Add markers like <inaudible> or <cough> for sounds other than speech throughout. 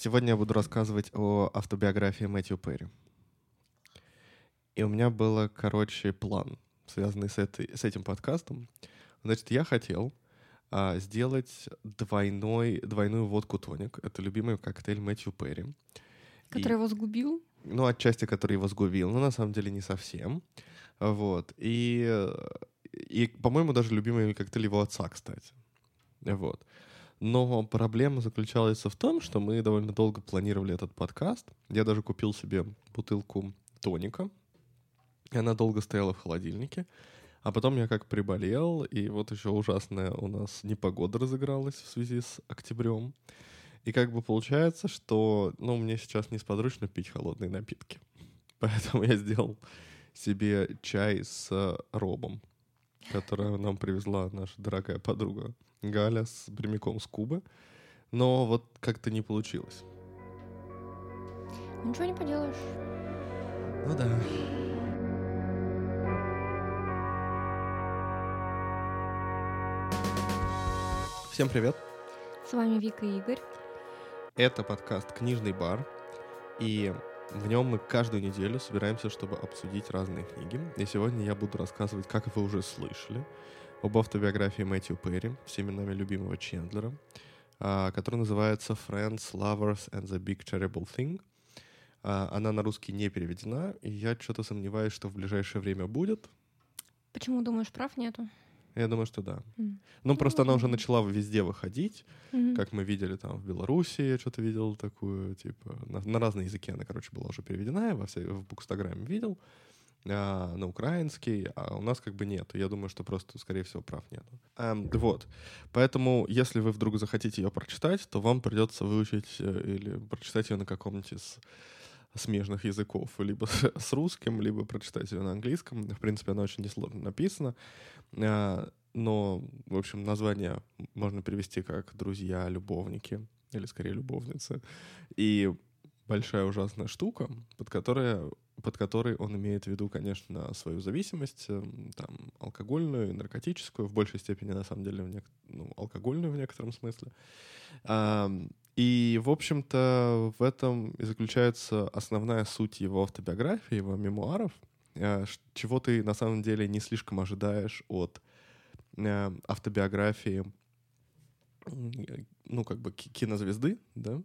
Сегодня я буду рассказывать о автобиографии Мэтью Перри. И у меня был, короче, план, связанный с, этой, с этим подкастом. Значит, я хотел а, сделать двойной, двойную водку тоник. Это любимый коктейль Мэтью Перри. Который и, его сгубил? Ну, отчасти, который его сгубил, но на самом деле не совсем. Вот. И, и по-моему, даже любимый коктейль его отца, кстати. Вот. Но проблема заключалась в том, что мы довольно долго планировали этот подкаст. Я даже купил себе бутылку тоника. И она долго стояла в холодильнике. А потом я как приболел, и вот еще ужасная у нас непогода разыгралась в связи с октябрем. И как бы получается, что, ну, мне сейчас несподручно пить холодные напитки. <laughs> Поэтому я сделал себе чай с робом, который нам привезла наша дорогая подруга Галя с прямиком с Кубы. Но вот как-то не получилось. Ничего не поделаешь. Ну да. Всем привет. С вами Вика и Игорь. Это подкаст «Книжный бар». И в нем мы каждую неделю собираемся, чтобы обсудить разные книги. И сегодня я буду рассказывать, как вы уже слышали, об автобиографии Мэтью Перри, всеми нами любимого Чендлера, а, которая называется «Friends, Lovers and the Big Terrible Thing». А, она на русский не переведена, и я что-то сомневаюсь, что в ближайшее время будет. Почему думаешь, прав нету? Я думаю, что да. Mm. Ну, просто она уже начала везде выходить, mm-hmm. как мы видели там в Беларуси, я что-то видел такую, типа, на, на разные языки она, короче, была уже переведена, я во все, в Букстаграме видел а, на украинский, а у нас как бы нет. Я думаю, что просто, скорее всего, прав нет. Um, вот. Поэтому, если вы вдруг захотите ее прочитать, то вам придется выучить э, или прочитать ее на каком-нибудь из смежных языков, либо с русским, либо прочитать ее на английском. В принципе, она очень несложно написана. А, но, в общем, название можно перевести как «друзья», «любовники» или, скорее, «любовницы». И большая ужасная штука, под которой под которой он имеет в виду, конечно, свою зависимость, эм, там, алкогольную, наркотическую, в большей степени, на самом деле, в нек- ну, алкогольную в некотором смысле. И, в общем-то, в этом и заключается основная суть его автобиографии, его мемуаров, э, чего ты, на самом деле, не слишком ожидаешь от э, автобиографии, ну, как бы кинозвезды, да,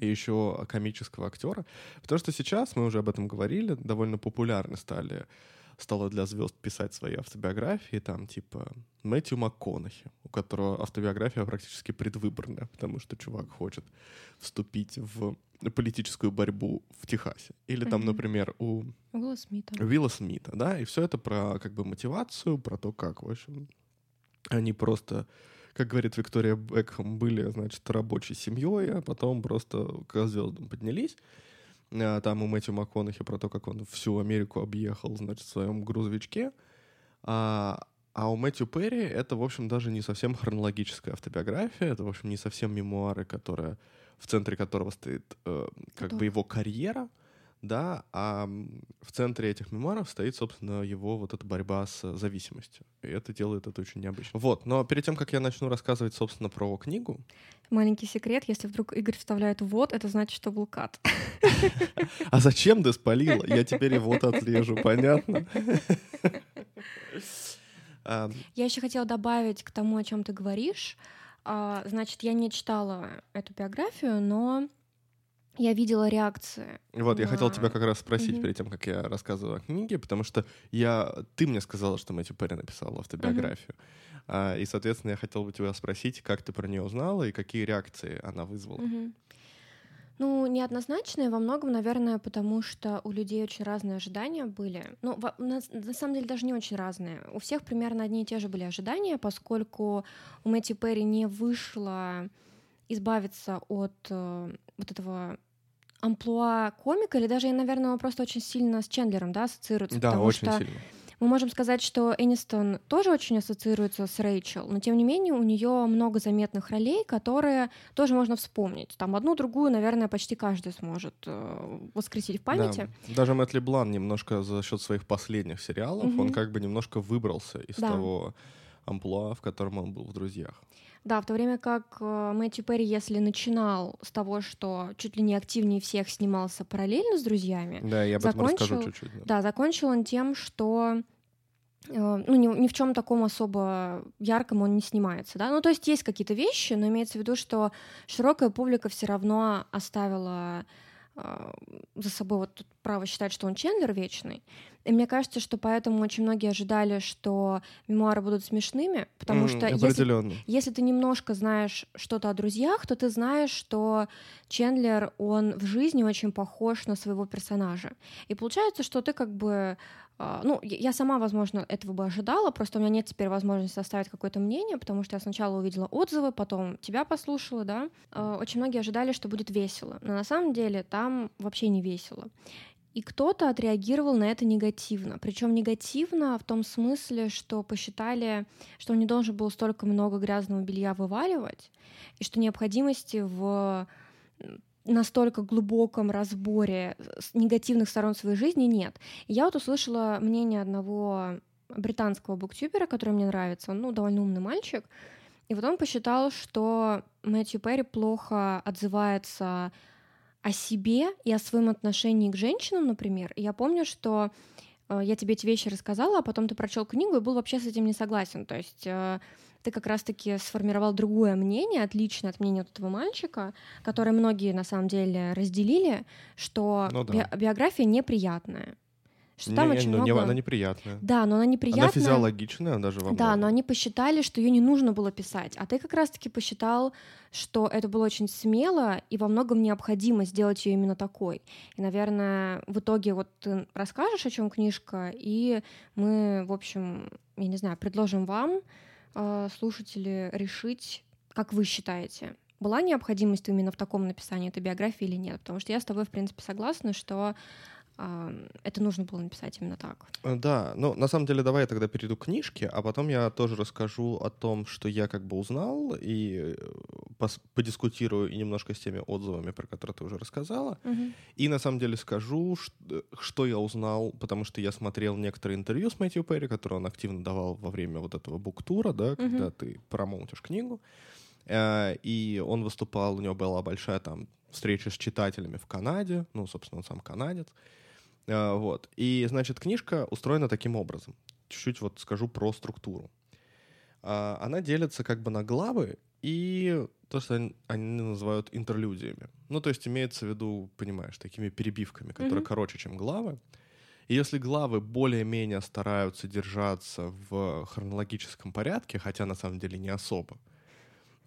и еще комического актера. Потому что сейчас, мы уже об этом говорили, довольно популярны стали стало для звезд писать свои автобиографии, там, типа, Мэтью МакКонахи, у которого автобиография практически предвыборная, потому что чувак хочет вступить в политическую борьбу в Техасе. Или там, например, у Уилла Смита. Уилла Смита, да, и все это про, как бы, мотивацию, про то, как, в общем, они просто как говорит Виктория Бекхэм, были, значит, рабочей семьей, а потом просто к звездам поднялись. А, там у Мэтью МакКонахи про то, как он всю Америку объехал, значит, в своем грузовичке. А, а у Мэтью Перри это, в общем, даже не совсем хронологическая автобиография, это, в общем, не совсем мемуары, которые, в центре которого стоит э, как Кто? бы его карьера, да, а в центре этих мемуаров стоит, собственно, его вот эта борьба с зависимостью. И это делает это очень необычно. Вот, но перед тем, как я начну рассказывать, собственно, про книгу... Маленький секрет, если вдруг Игорь вставляет «вот», это значит, что был кат. <laughs> А зачем ты спалила? Я теперь и вот отрежу, понятно? <laughs> Я еще хотела добавить к тому, о чем ты говоришь. А, значит, я не читала эту биографию, но я видела реакции. Вот, на... я хотел тебя как раз спросить mm-hmm. перед тем, как я рассказываю о книге, потому что я, ты мне сказала, что Мэтью Перри написал автобиографию. Mm-hmm. А, и, соответственно, я хотел бы тебя спросить, как ты про нее узнала и какие реакции она вызвала. Mm-hmm. Ну, неоднозначные во многом, наверное, потому что у людей очень разные ожидания были. Ну, во, на, на самом деле даже не очень разные. У всех примерно одни и те же были ожидания, поскольку у Мэтью Перри не вышло избавиться от э, вот этого амплуа комика, или даже, наверное, он просто очень сильно с Чендлером, да, ассоциируется. Да, очень что сильно. Мы можем сказать, что Энистон тоже очень ассоциируется с Рэйчел, но тем не менее у нее много заметных ролей, которые тоже можно вспомнить. Там одну другую, наверное, почти каждый сможет э, воскресить в памяти. Да. Даже Мэтт Леблан немножко за счет своих последних сериалов, угу. он как бы немножко выбрался из да. того амплуа, в котором он был в «Друзьях». Да, в то время как э, Мэтью Перри, если начинал с того, что чуть ли не активнее всех снимался параллельно с друзьями, да, я об этом закончил, расскажу чуть-чуть. Да. да, закончил он тем, что э, ну, ни, ни в чем таком особо ярком он не снимается, да. Ну, то есть есть какие-то вещи, но имеется в виду, что широкая публика все равно оставила э, за собой вот право считать, что он Чендлер вечный. И мне кажется, что поэтому очень многие ожидали, что мемуары будут смешными, потому mm, что если, если ты немножко знаешь что-то о друзьях, то ты знаешь, что Чендлер, он в жизни очень похож на своего персонажа. И получается, что ты как бы а, ну, я сама, возможно, этого бы ожидала, просто у меня нет теперь возможности составить какое-то мнение, потому что я сначала увидела отзывы, потом тебя послушала, да. А, очень многие ожидали, что будет весело, но на самом деле там вообще не весело. И кто-то отреагировал на это негативно. Причем негативно в том смысле, что посчитали, что он не должен был столько много грязного белья вываливать, и что необходимости в настолько глубоком разборе негативных сторон своей жизни нет. И я вот услышала мнение одного британского буктюбера, который мне нравится. Он, ну, довольно умный мальчик. И вот он посчитал, что Мэтью Перри плохо отзывается о себе и о своем отношении к женщинам, например. Я помню, что э, я тебе эти вещи рассказала, а потом ты прочел книгу и был вообще с этим не согласен. То есть э, ты как раз-таки сформировал другое мнение, отличное от мнения этого мальчика, которое многие на самом деле разделили, что ну, да. би- биография неприятная что не, там не, очень ну, много... она неприятная. Да, но она неприятная. Она физиологичная даже во Да, но они посчитали, что ее не нужно было писать. А ты как раз-таки посчитал, что это было очень смело и во многом необходимо сделать ее именно такой. И, наверное, в итоге вот ты расскажешь, о чем книжка, и мы, в общем, я не знаю, предложим вам, э, слушатели, решить, как вы считаете, была необходимость именно в таком написании этой биографии или нет? Потому что я с тобой, в принципе, согласна, что это нужно было написать именно так. Э, да, ну на самом деле давай я тогда перейду к книжке, а потом я тоже расскажу о том, что я как бы узнал и э, пос- подискутирую и немножко с теми отзывами, про которые ты уже рассказала. Угу. И на самом деле скажу, что, что я узнал, потому что я смотрел некоторые интервью с Мэтью Перри, которые он активно давал во время вот этого буктура, да, когда угу. ты промоутишь книгу. Э, и он выступал, у него была большая там встреча с читателями в Канаде, ну, собственно, он сам канадец. А, вот. И, значит, книжка устроена таким образом. Чуть-чуть вот скажу про структуру. А, она делится как бы на главы и то, что они, они называют интерлюдиями. Ну, то есть имеется в виду, понимаешь, такими перебивками, которые mm-hmm. короче, чем главы. И если главы более-менее стараются держаться в хронологическом порядке, хотя на самом деле не особо,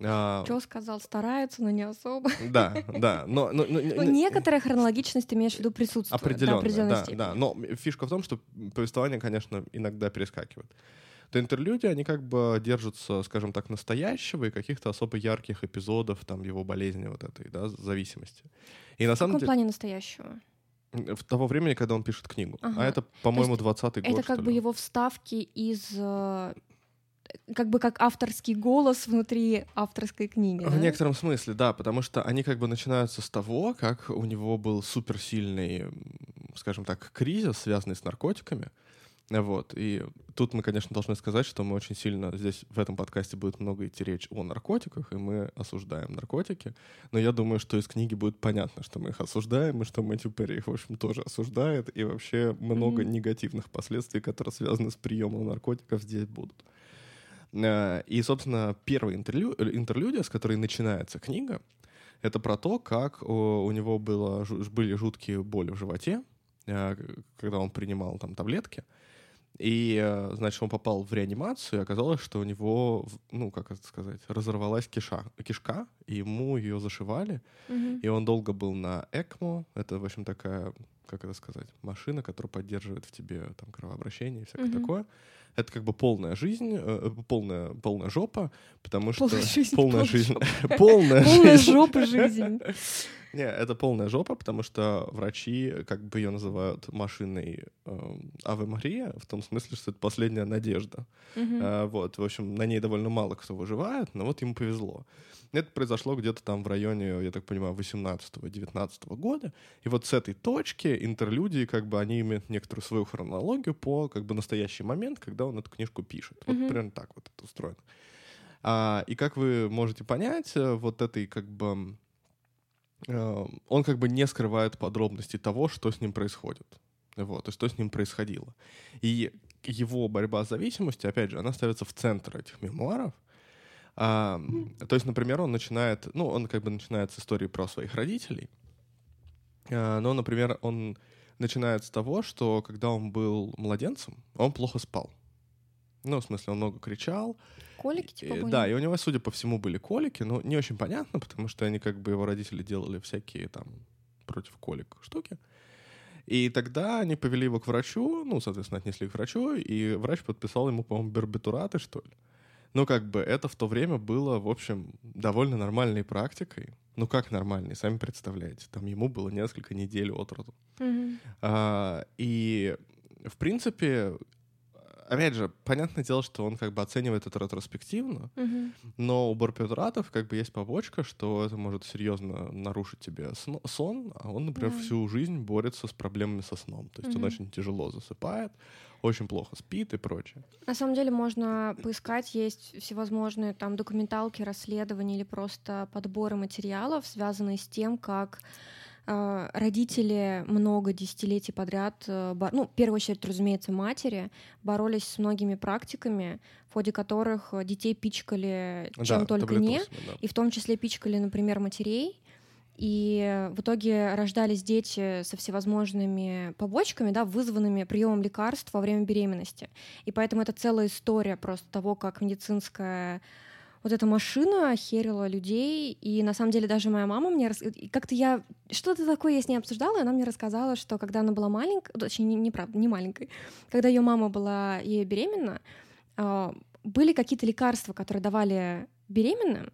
а... Что сказал, старается, но не особо. <laughs> Да, да. Но, но, но, но некоторая хронологичность имеешь в виду присутствует. Определенно, да, да, да. Но фишка в том, что повествование, конечно, иногда перескакивает. То интерлюдии, они как бы держатся, скажем так, настоящего и каких-то особо ярких эпизодов там его болезни вот этой, да, зависимости. И на в самом каком деле... плане настоящего? В того времени, когда он пишет книгу. А ага. А это, по-моему, 20-й год. Это как бы его вставки из э, как бы как авторский голос внутри авторской книги. В да? некотором смысле, да, потому что они как бы начинаются с того, как у него был суперсильный, скажем так, кризис, связанный с наркотиками. Вот. И тут мы, конечно, должны сказать, что мы очень сильно здесь в этом подкасте будет много идти речь о наркотиках, и мы осуждаем наркотики. Но я думаю, что из книги будет понятно, что мы их осуждаем, и что Мэтью Перри их, в общем, тоже осуждает, и вообще много mm-hmm. негативных последствий, которые связаны с приемом наркотиков, здесь будут. Э, и, собственно, первая интерлю... интерлюдия, с которой начинается книга, это про то, как у него было, были жуткие боли в животе, э, когда он принимал там таблетки. И, э, значит, он попал в реанимацию, и оказалось, что у него, ну, как это сказать, разорвалась киша, кишка, и ему ее зашивали. Mm-hmm. И он долго был на ЭКМО. Это, в общем, такая, как это сказать, машина, которая поддерживает в тебе там кровообращение и всякое mm-hmm. такое это как бы полная жизнь, э, полная, полная жопа, потому что... Полная жизнь. Полная жизнь. <laughs> Полная жопа жизнь. Не, это полная жопа, потому что врачи как бы ее называют машиной э, Аве Мария, в том смысле, что это последняя надежда. Uh-huh. Э, вот, в общем, на ней довольно мало кто выживает, но вот ему повезло. Это произошло где-то там в районе, я так понимаю, 18-19 года. И вот с этой точки интерлюдии, как бы, они имеют некоторую свою хронологию по, как бы, настоящий момент, когда он эту книжку пишет. Вот uh-huh. примерно так вот это устроено. А, и как вы можете понять, э, вот этой как бы... Э, он как бы не скрывает подробностей того, что с ним происходит. Вот, и что с ним происходило. И его борьба с зависимостью, опять же, она ставится в центр этих мемуаров. А, то есть, например, он начинает, ну, он как бы начинает с истории про своих родителей. А, но, например, он начинает с того, что когда он был младенцем, он плохо спал. Ну, в смысле, он много кричал. Колики, типа, и, Да, и у него, судя по всему, были колики, но не очень понятно, потому что они как бы его родители делали всякие там против колик штуки. И тогда они повели его к врачу, ну, соответственно, отнесли к врачу, и врач подписал ему, по-моему, барбитураты, что ли. Ну, как бы это в то время было, в общем, довольно нормальной практикой. Ну, как нормальной, сами представляете. Там ему было несколько недель от роду. Мгм. А, и, в принципе, опять же, понятное дело, что он как бы оценивает это ретроспективно, Мгм. но у барбитуратов как бы есть побочка, что это может серьезно нарушить тебе сон, а он, например, Да. всю жизнь борется с проблемами со сном. То есть он Мгм. очень тяжело засыпает, очень плохо спит и прочее. На самом деле можно поискать, есть всевозможные там документалки, расследования или просто подборы материалов, связанные с тем, как родители много десятилетий подряд, э, ну, в первую очередь, разумеется, матери, боролись с многими практиками, в ходе которых э, детей пичкали чем Да, только не, да. и в том числе пичкали, например, матерей. И в итоге рождались дети со всевозможными побочками, да, вызванными приемом лекарств во время беременности. И поэтому это целая история просто того, как медицинская вот эта машина херила людей. И на самом деле даже моя мама мне... рас- Как-то я... Что-то такое я с ней обсуждала, и она мне рассказала, что когда она была маленькой... Точнее, не, неправда, не маленькой. Когда ее мама была ей беременна, а, были какие-то лекарства, которые давали беременным,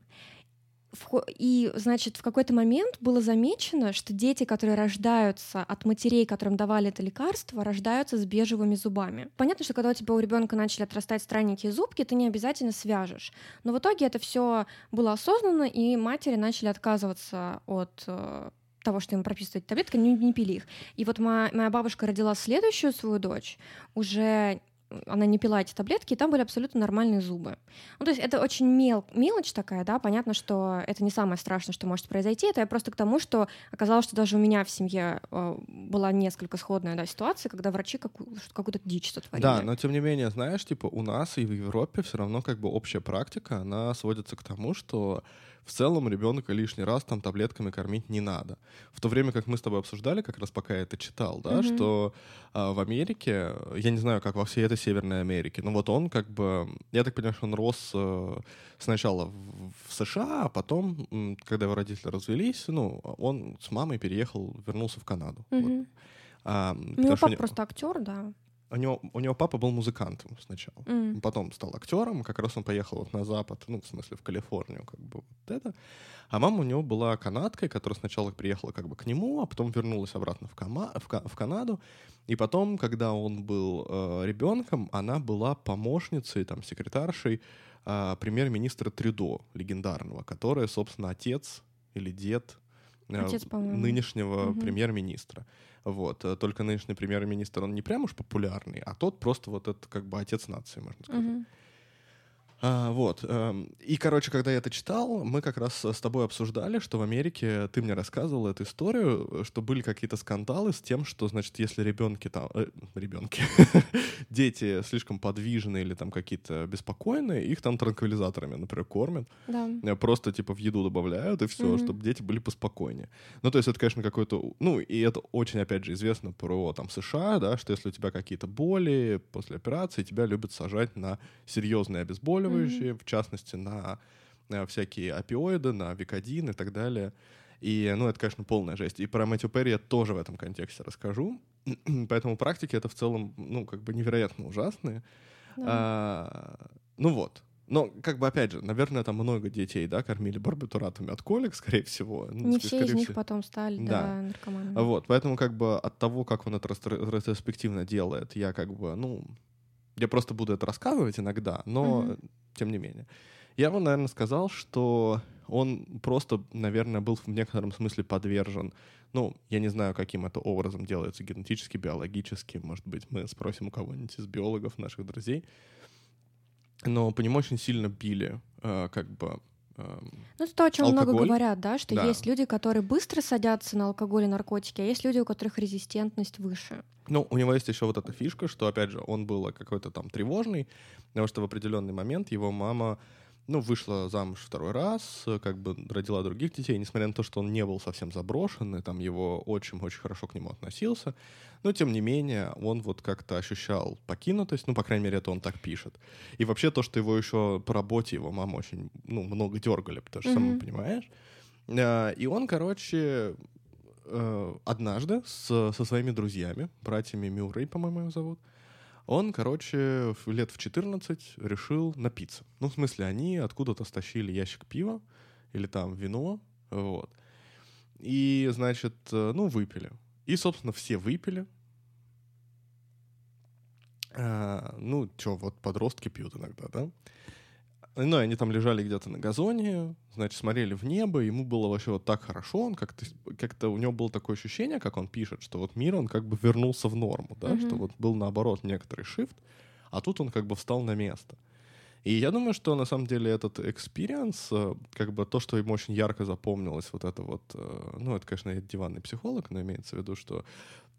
и, значит, в какой-то момент было замечено, что дети, которые рождаются от матерей, которым давали это лекарство, рождаются с бежевыми зубами. Понятно, что когда у тебя у ребенка начали отрастать странненькие зубки, ты не обязательно свяжешь. Но в итоге это все было осознанно, и матери начали отказываться от э, того, что им прописывают таблетки, не, не пили их. И вот моя, моя бабушка родила следующую свою дочь, уже она не пила эти таблетки, и там были абсолютно нормальные зубы. Ну, то есть это очень мел, мелочь такая, да, понятно, что это не самое страшное, что может произойти, это я просто к тому, что оказалось, что даже у меня в семье э, была несколько сходная да, ситуация, когда врачи какую- какую-то дичь сотворили. Да, но тем не менее, знаешь, типа у нас и в Европе все равно как бы общая практика, она сводится к тому, что в целом ребенка лишний раз там таблетками кормить не надо. В то время как мы с тобой обсуждали, как раз пока я это читал, да, Мгм. что а, в Америке, я не знаю, как во всей этой Северной Америке, но вот он как бы, я так понимаю, что он рос э, сначала в, в США, а потом, когда его родители развелись, ну, он с мамой переехал, вернулся в Канаду. Вот. Мгм. А, У него потому что у папа не- просто актер, да. У него, у него папа был музыкантом сначала. М. Потом стал актером, как раз он поехал вот на запад, ну, в смысле, в Калифорнию, как бы вот это. А мама у него была канадкой, которая сначала приехала как бы к нему, а потом вернулась обратно в, Кама- в, Ка- в Канаду. И потом, когда он был э, ребенком, она была помощницей, там, секретаршей э, премьер-министра Трюдо, легендарного, который, собственно, отец или дед Отец, по-моему. нынешнего Мгм. премьер-министра. Вот. э, Только нынешний премьер-министр, он не прям уж популярный, а тот просто вот этот как бы отец нации, можно сказать. Мгм. А, вот. эм, И, короче, когда я это читал, мы как раз с тобой обсуждали, что в Америке ты мне рассказывал эту историю, э, что были какие-то скандалы с тем, что, значит, если ребенки там... э, ребенки. <laughs> Дети слишком подвижные или там какие-то беспокойные, их там транквилизаторами, например, кормят. Да. Э, Просто, типа, в еду добавляют, и все, Мгм. чтобы дети были поспокойнее. Ну, то есть это, конечно, какой-то... Ну, и это очень, опять же, известно про, там, США, да, что если у тебя какие-то боли после операции, тебя любят сажать на серьезные обезболивающие, в частности, на, э, всякие опиоиды, на викодин и так далее. И, ну, это, конечно, полная жесть. И про Мэтью Перри я тоже в этом контексте расскажу. <clears throat> Поэтому практики это в целом, ну, как бы невероятно ужасные. да. А, ну вот. Но, как бы, опять же, наверное, там много детей, да, кормили барбитуратами от колик, скорее всего. Ну, Не все из них всего. потом стали, Да. да, наркоманами. Вот, поэтому, как бы, от того, как он это ретроспективно делает, я, как бы, ну, я просто буду это рассказывать иногда, но, Мгм. тем не менее. Я бы, наверное, сказал, что он просто, наверное, был в некотором смысле подвержен, ну, я не знаю, каким это образом делается, генетически, биологически, может быть, мы спросим у кого-нибудь из биологов, наших друзей, но по нему очень сильно били, э, как бы ну, это то, о чем алкоголь. много говорят, да, что Да. есть люди, которые быстро садятся на алкоголь и наркотики, а есть люди, у которых резистентность выше. Ну, у него есть еще вот эта фишка, что, опять же, он был какой-то там тревожный, потому что в определенный момент его мама, ну, вышла замуж второй раз, э, как бы родила других детей, несмотря на то, что он не был совсем заброшен, и там его отчим очень хорошо к нему относился, но, тем не менее, он вот как-то ощущал покинутость, ну, по крайней мере, это он так пишет. И вообще то, что его еще по работе его мама очень, ну, много дергали, потому что, сам Мгм. понимаешь. А, И он, короче, э, однажды с- со своими друзьями, братьями Мюррей, по-моему, их зовут, он, короче, лет в 14 решил напиться. Ну, в смысле, они откуда-то стащили ящик пива или там вино, вот. И, значит, э, ну, выпили. И, собственно, все выпили. А, ну, что, вот подростки пьют иногда, да? Ну, они там лежали где-то на газоне, значит, смотрели в небо, ему было вообще вот так хорошо, он как-то, как-то у него было такое ощущение, как он пишет, что вот мир, он как бы вернулся в норму, да, Мгм. что вот был наоборот некоторый shift, а тут он как бы встал на место. И я думаю, что на самом деле этот experience, э, как бы то, что ему очень ярко запомнилось, вот это вот, э, ну, это, конечно, диванный психолог, но имеется в виду, что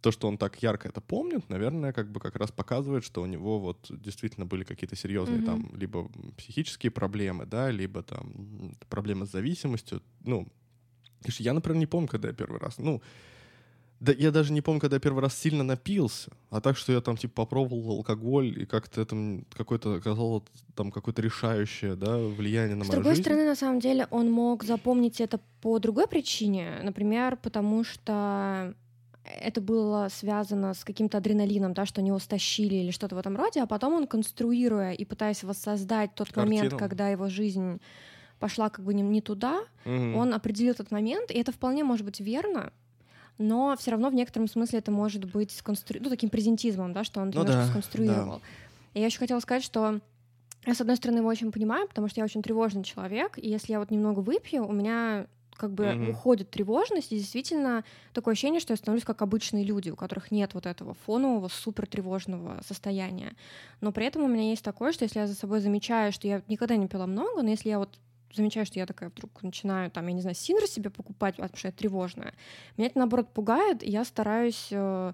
то, что он так ярко это помнит, наверное, как бы как раз показывает, что у него вот действительно были какие-то серьезные Мгм. там либо психические проблемы, да, либо там проблемы с зависимостью. Ну, я, например, не помню, когда я первый раз, ну, да я даже не помню, когда я первый раз сильно напился, а так, что я там типа попробовал алкоголь и как-то это какое-то оказало там какое-то решающее, да, влияние на С мою другой жизнь. стороны, на самом деле, он мог запомнить это по другой причине. Например, потому что это было связано с каким-то адреналином, да, что они его стащили или что-то в этом роде, а потом он, конструируя и пытаясь воссоздать тот момент, Картину. когда его жизнь пошла как бы не, не туда, Мгм. он определил этот момент, и это вполне может быть верно, но все равно в некотором смысле это может быть сконстру... ну, таким презентизмом, да, что он Ну немножко да, сконструировал. И я еще хотела сказать, что я, с одной стороны, его очень понимаю, потому что я очень тревожный человек, и если я вот немного выпью, у меня как бы Мгм. уходит тревожность, и действительно такое ощущение, что я становлюсь как обычные люди, у которых нет вот этого фонового супер тревожного состояния. Но при этом у меня есть такое, что если я за собой замечаю, что я никогда не пила много, но если я вот замечаю, что я такая вдруг начинаю, там, я не знаю, синдер себе покупать, потому что я тревожная, меня это, наоборот, пугает, и я стараюсь э,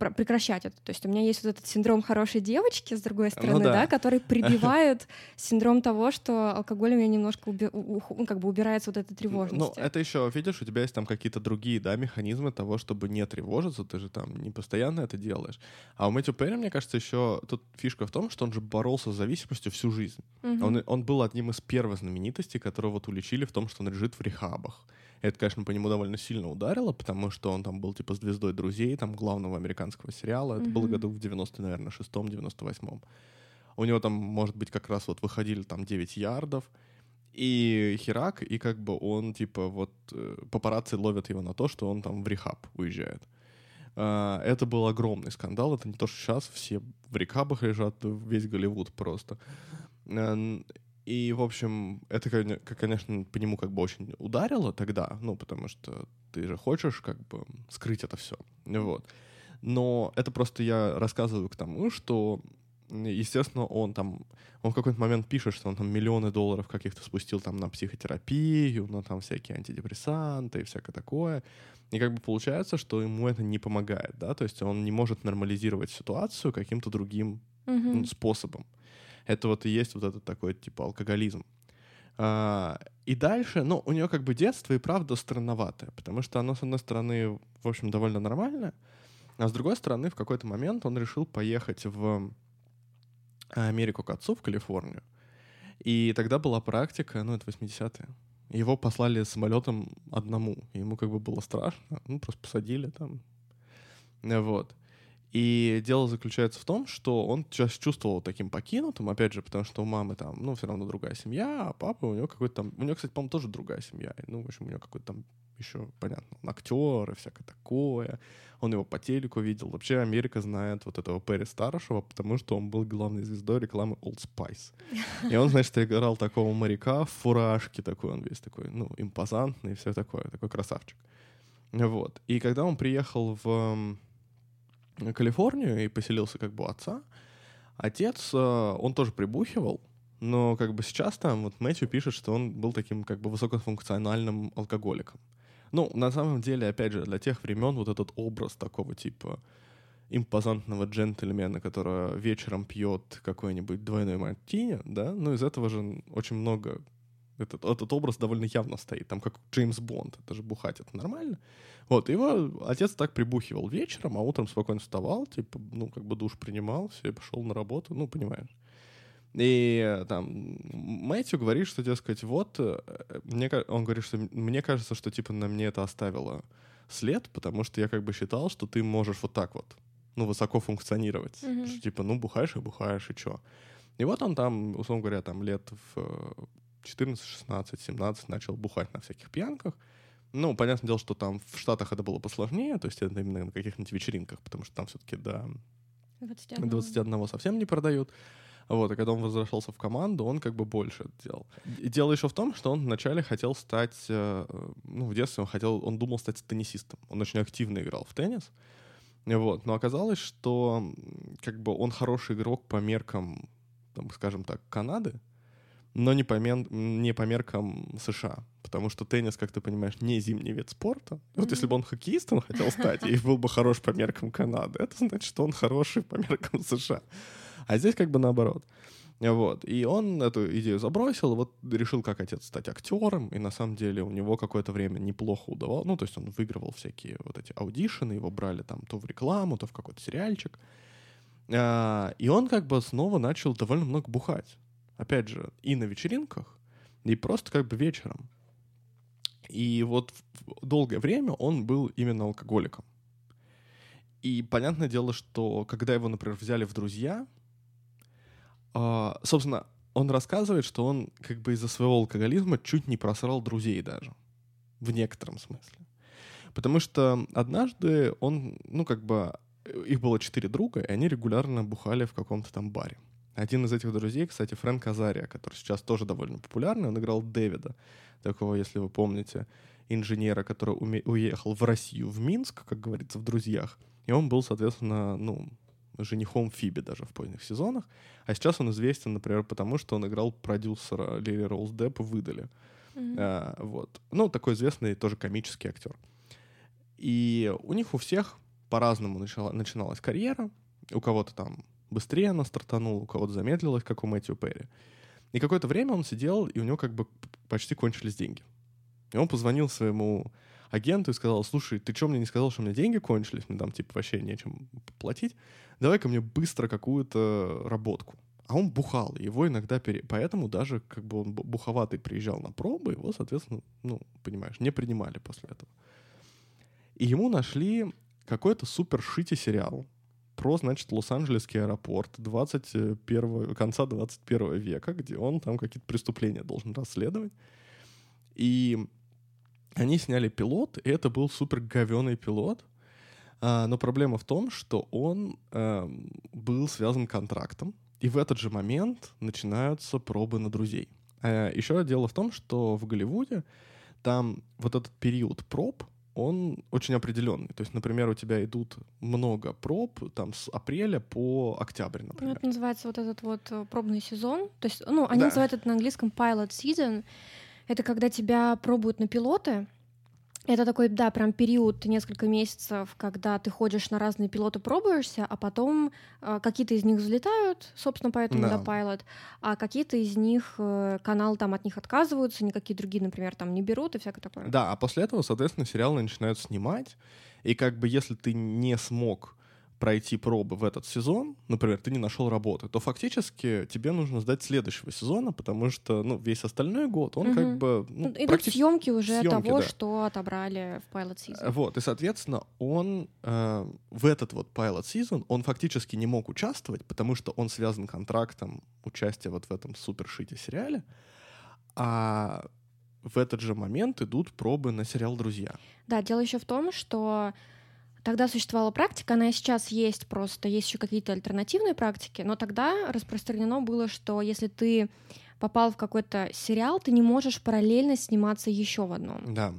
прекращать это. То есть у меня есть вот этот синдром хорошей девочки, с другой стороны, Ну да. да. который <laughs> прибивает синдром того, что алкоголь у меня немножко уби- у- ну, как бы убирается вот эта тревожность. Ну, это еще, видишь, у тебя есть там какие-то другие, да, механизмы того, чтобы не тревожиться, ты же там не постоянно это делаешь. А у Мэтью Перри, мне кажется, еще тут фишка в том, что он же боролся с зависимостью всю жизнь. Он, он был одним из первых знаменитостей, которого вот уличили в том, что он лежит в рехабах. Это, конечно, по нему довольно сильно ударило, потому что он там был типа звездой друзей, там главного американского сериала. Это было Мгм. году в 90, наверное, шестом, 98-м. У него там, может быть, как раз вот выходили там 9 ярдов, и херак, и как бы он, типа, вот э, папарацци ловят его на то, что он там в рехаб уезжает. А, Это был огромный скандал. Это не то, что сейчас все в рехабах лежат, весь Голливуд просто. И, в общем, это, конечно, по нему как бы очень ударило тогда, ну, потому что ты же хочешь как бы скрыть это все. Вот. Но это просто я рассказываю к тому, что, естественно, он там, он в какой-то момент пишет, что он там миллионы долларов каких-то спустил там на психотерапию, на там всякие антидепрессанты и всякое такое. И как бы получается, что ему это не помогает, да, то есть он не может нормализировать ситуацию каким-то другим ну, способом. Это вот и есть вот этот такой типа алкоголизм. А, и дальше, ну, у нее как бы детство и правда странноватое, потому что оно, с одной стороны, в общем, довольно нормальное, а с другой стороны, в какой-то момент он решил поехать в Америку к отцу, в Калифорнию. И тогда была практика, ну, это 80-е. Его послали самолетом одному. Ему как бы было страшно. Ну, просто посадили там. Вот. И дело заключается в том, что он сейчас чувствовал таким покинутым, опять же, потому что у мамы там, ну, все равно другая семья, а папа у него какой-то там... У него, кстати, по-моему, тоже другая семья. Ну, в общем, у него какой-то там еще, понятно, он актер и всякое такое. Он его по телеку видел. Вообще Америка знает вот этого Перри Старшего, потому что он был главной звездой рекламы Old Spice. И он, значит, играл такого моряка в фуражке такой, он весь такой, ну, импозантный и все такое, такой красавчик. Вот. И когда он приехал в Калифорнию и поселился как бы у отца, отец, э, он тоже прибухивал, но как бы сейчас там вот Мэтью пишет, что он был таким как бы высокофункциональным алкоголиком. Ну, на самом деле, опять же, для тех времен вот этот образ такого типа импозантного джентльмена, который вечером пьет какой-нибудь двойной мартини, да, ну из этого же очень много этот, этот образ довольно явно стоит, там как Джеймс Бонд, это же бухать, это нормально. Вот, его отец так прибухивал вечером, а утром спокойно вставал, типа, ну, как бы душ принимал, все, и пошел на работу, ну, понимаешь. И там Мэтью говорит, что, дескать, вот, э, мне, он говорит, что мне кажется, что, типа, на мне это оставило след, потому что я как бы считал, что ты можешь вот так вот, ну, высоко функционировать. Mm-hmm. Что, типа, ну, бухаешь и бухаешь, и чё. И вот он там, условно говоря, там лет в 14, 16, 17 начал бухать на всяких пьянках. Ну, понятное дело, что там в Штатах это было посложнее, то есть это именно на каких-нибудь вечеринках, потому что там все-таки до 21. 21 совсем не продают. Вот, и когда он возвращался в команду, он как бы больше делал. И дело еще в том, что он вначале хотел стать, э, ну, в детстве он хотел, он думал стать теннисистом. Он очень активно играл в теннис. Вот, но оказалось, что как бы он хороший игрок по меркам, там, скажем так, Канады, но не по, мен, не по меркам США. Потому что теннис, как ты понимаешь, не зимний вид спорта. Mm-hmm. Вот если бы он хоккеистом хотел <laughs> стать и был бы хорош по меркам Канады, это значит, что он хороший по меркам США. А здесь как бы наоборот. Вот. И он эту идею забросил, вот решил, как отец стать актером, и на самом деле у него какое-то время неплохо удавалось. Ну, то есть он выигрывал всякие вот эти аудишины, его брали там то в рекламу, то в какой-то сериальчик. А, и он как бы снова начал довольно много бухать. Опять же, и на вечеринках, и просто как бы вечером. И вот долгое время он был именно алкоголиком. И понятное дело, что когда его, например, взяли в друзья, а, собственно, он рассказывает, что он как бы из-за своего алкоголизма чуть не просрал друзей даже. В некотором смысле. Потому что однажды он, ну, как бы, их было четыре друга, и они регулярно бухали в каком-то там баре. Один из этих друзей, кстати, Фрэнк Азария, который сейчас тоже довольно популярный, он играл Дэвида, такого, если вы помните, инженера, который уехал в Россию, в Минск, как говорится, в «Друзьях». И он был, соответственно, ну, женихом Фиби даже в поздних сезонах. А сейчас он известен, например, потому что он играл продюсера Лили Роуз Депп в «Выдали». Mm-hmm. А, вот. Ну, такой известный тоже комический актер. И у них у всех по-разному начала, начиналась карьера. У кого-то там быстрее она стартанула, у кого-то замедлилась, как у Мэтью Перри. И какое-то время он сидел, и у него как бы почти кончились деньги. И он позвонил своему агенту и сказал, слушай, ты что мне не сказал, что у меня деньги кончились, мне там типа вообще нечем платить, давай-ка мне быстро какую-то работку. А он бухал, его иногда пере... Поэтому даже как бы он буховатый приезжал на пробы, его, соответственно, ну, понимаешь, не принимали после этого. И ему нашли какой-то супер шити сериал про, значит, Лос-Анджелесский аэропорт 21, конца 21 века, где он там какие-то преступления должен расследовать. И они сняли пилот, и это был супер говеный пилот. А, но проблема в том, что он а, был связан контрактом, и в этот же момент начинаются пробы на друзей. А, еще дело в том, что в Голливуде там вот этот период проб, он очень определенный. То есть, например, у тебя идут много проб там с апреля по октябрь, например. Ну, это называется вот этот вот э, пробный сезон. То есть, ну, они да. называют это на английском pilot season. Это когда тебя пробуют на пилоты. Это такой, да, прям период несколько месяцев, когда ты ходишь на разные пилоты, пробуешься, а потом э, какие-то из них взлетают, собственно, поэтому да, пилот, а какие-то из них э, каналы там от них отказываются, никакие другие, например, там не берут и всякое такое. Да, а после этого, соответственно, сериалы начинают снимать, и как бы если ты не смог пройти пробы в этот сезон, например, ты не нашел работы, то фактически тебе нужно сдать следующего сезона, потому что ну, весь остальной год он угу. как бы... Ну, Идут практи... съемки уже съемки, того, да. что отобрали в Pilot Season. Вот, и, соответственно, он э, в этот вот Pilot Season, он фактически не мог участвовать, потому что он связан контрактом участия вот в этом супершите сериале, а в этот же момент идут пробы на сериал «Друзья». Да, дело еще в том, что Тогда существовала практика, она и сейчас есть, просто есть еще какие-то альтернативные практики, но тогда распространено было, что если ты попал в какой-то сериал, ты не можешь параллельно сниматься еще в одном. Да.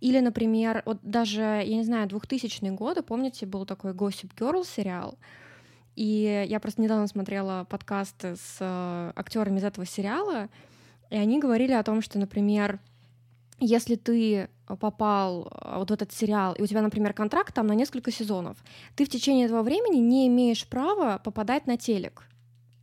Или, например, вот даже, я не знаю, 2000-е годы, помните, был такой Gossip Girl сериал, И я просто недавно смотрела подкасты с э, актерами из этого сериала, и они говорили о том, что, например, если ты попал э, вот в этот сериал, и у тебя, например, контракт там на несколько сезонов, ты в течение этого времени не имеешь права попадать на телек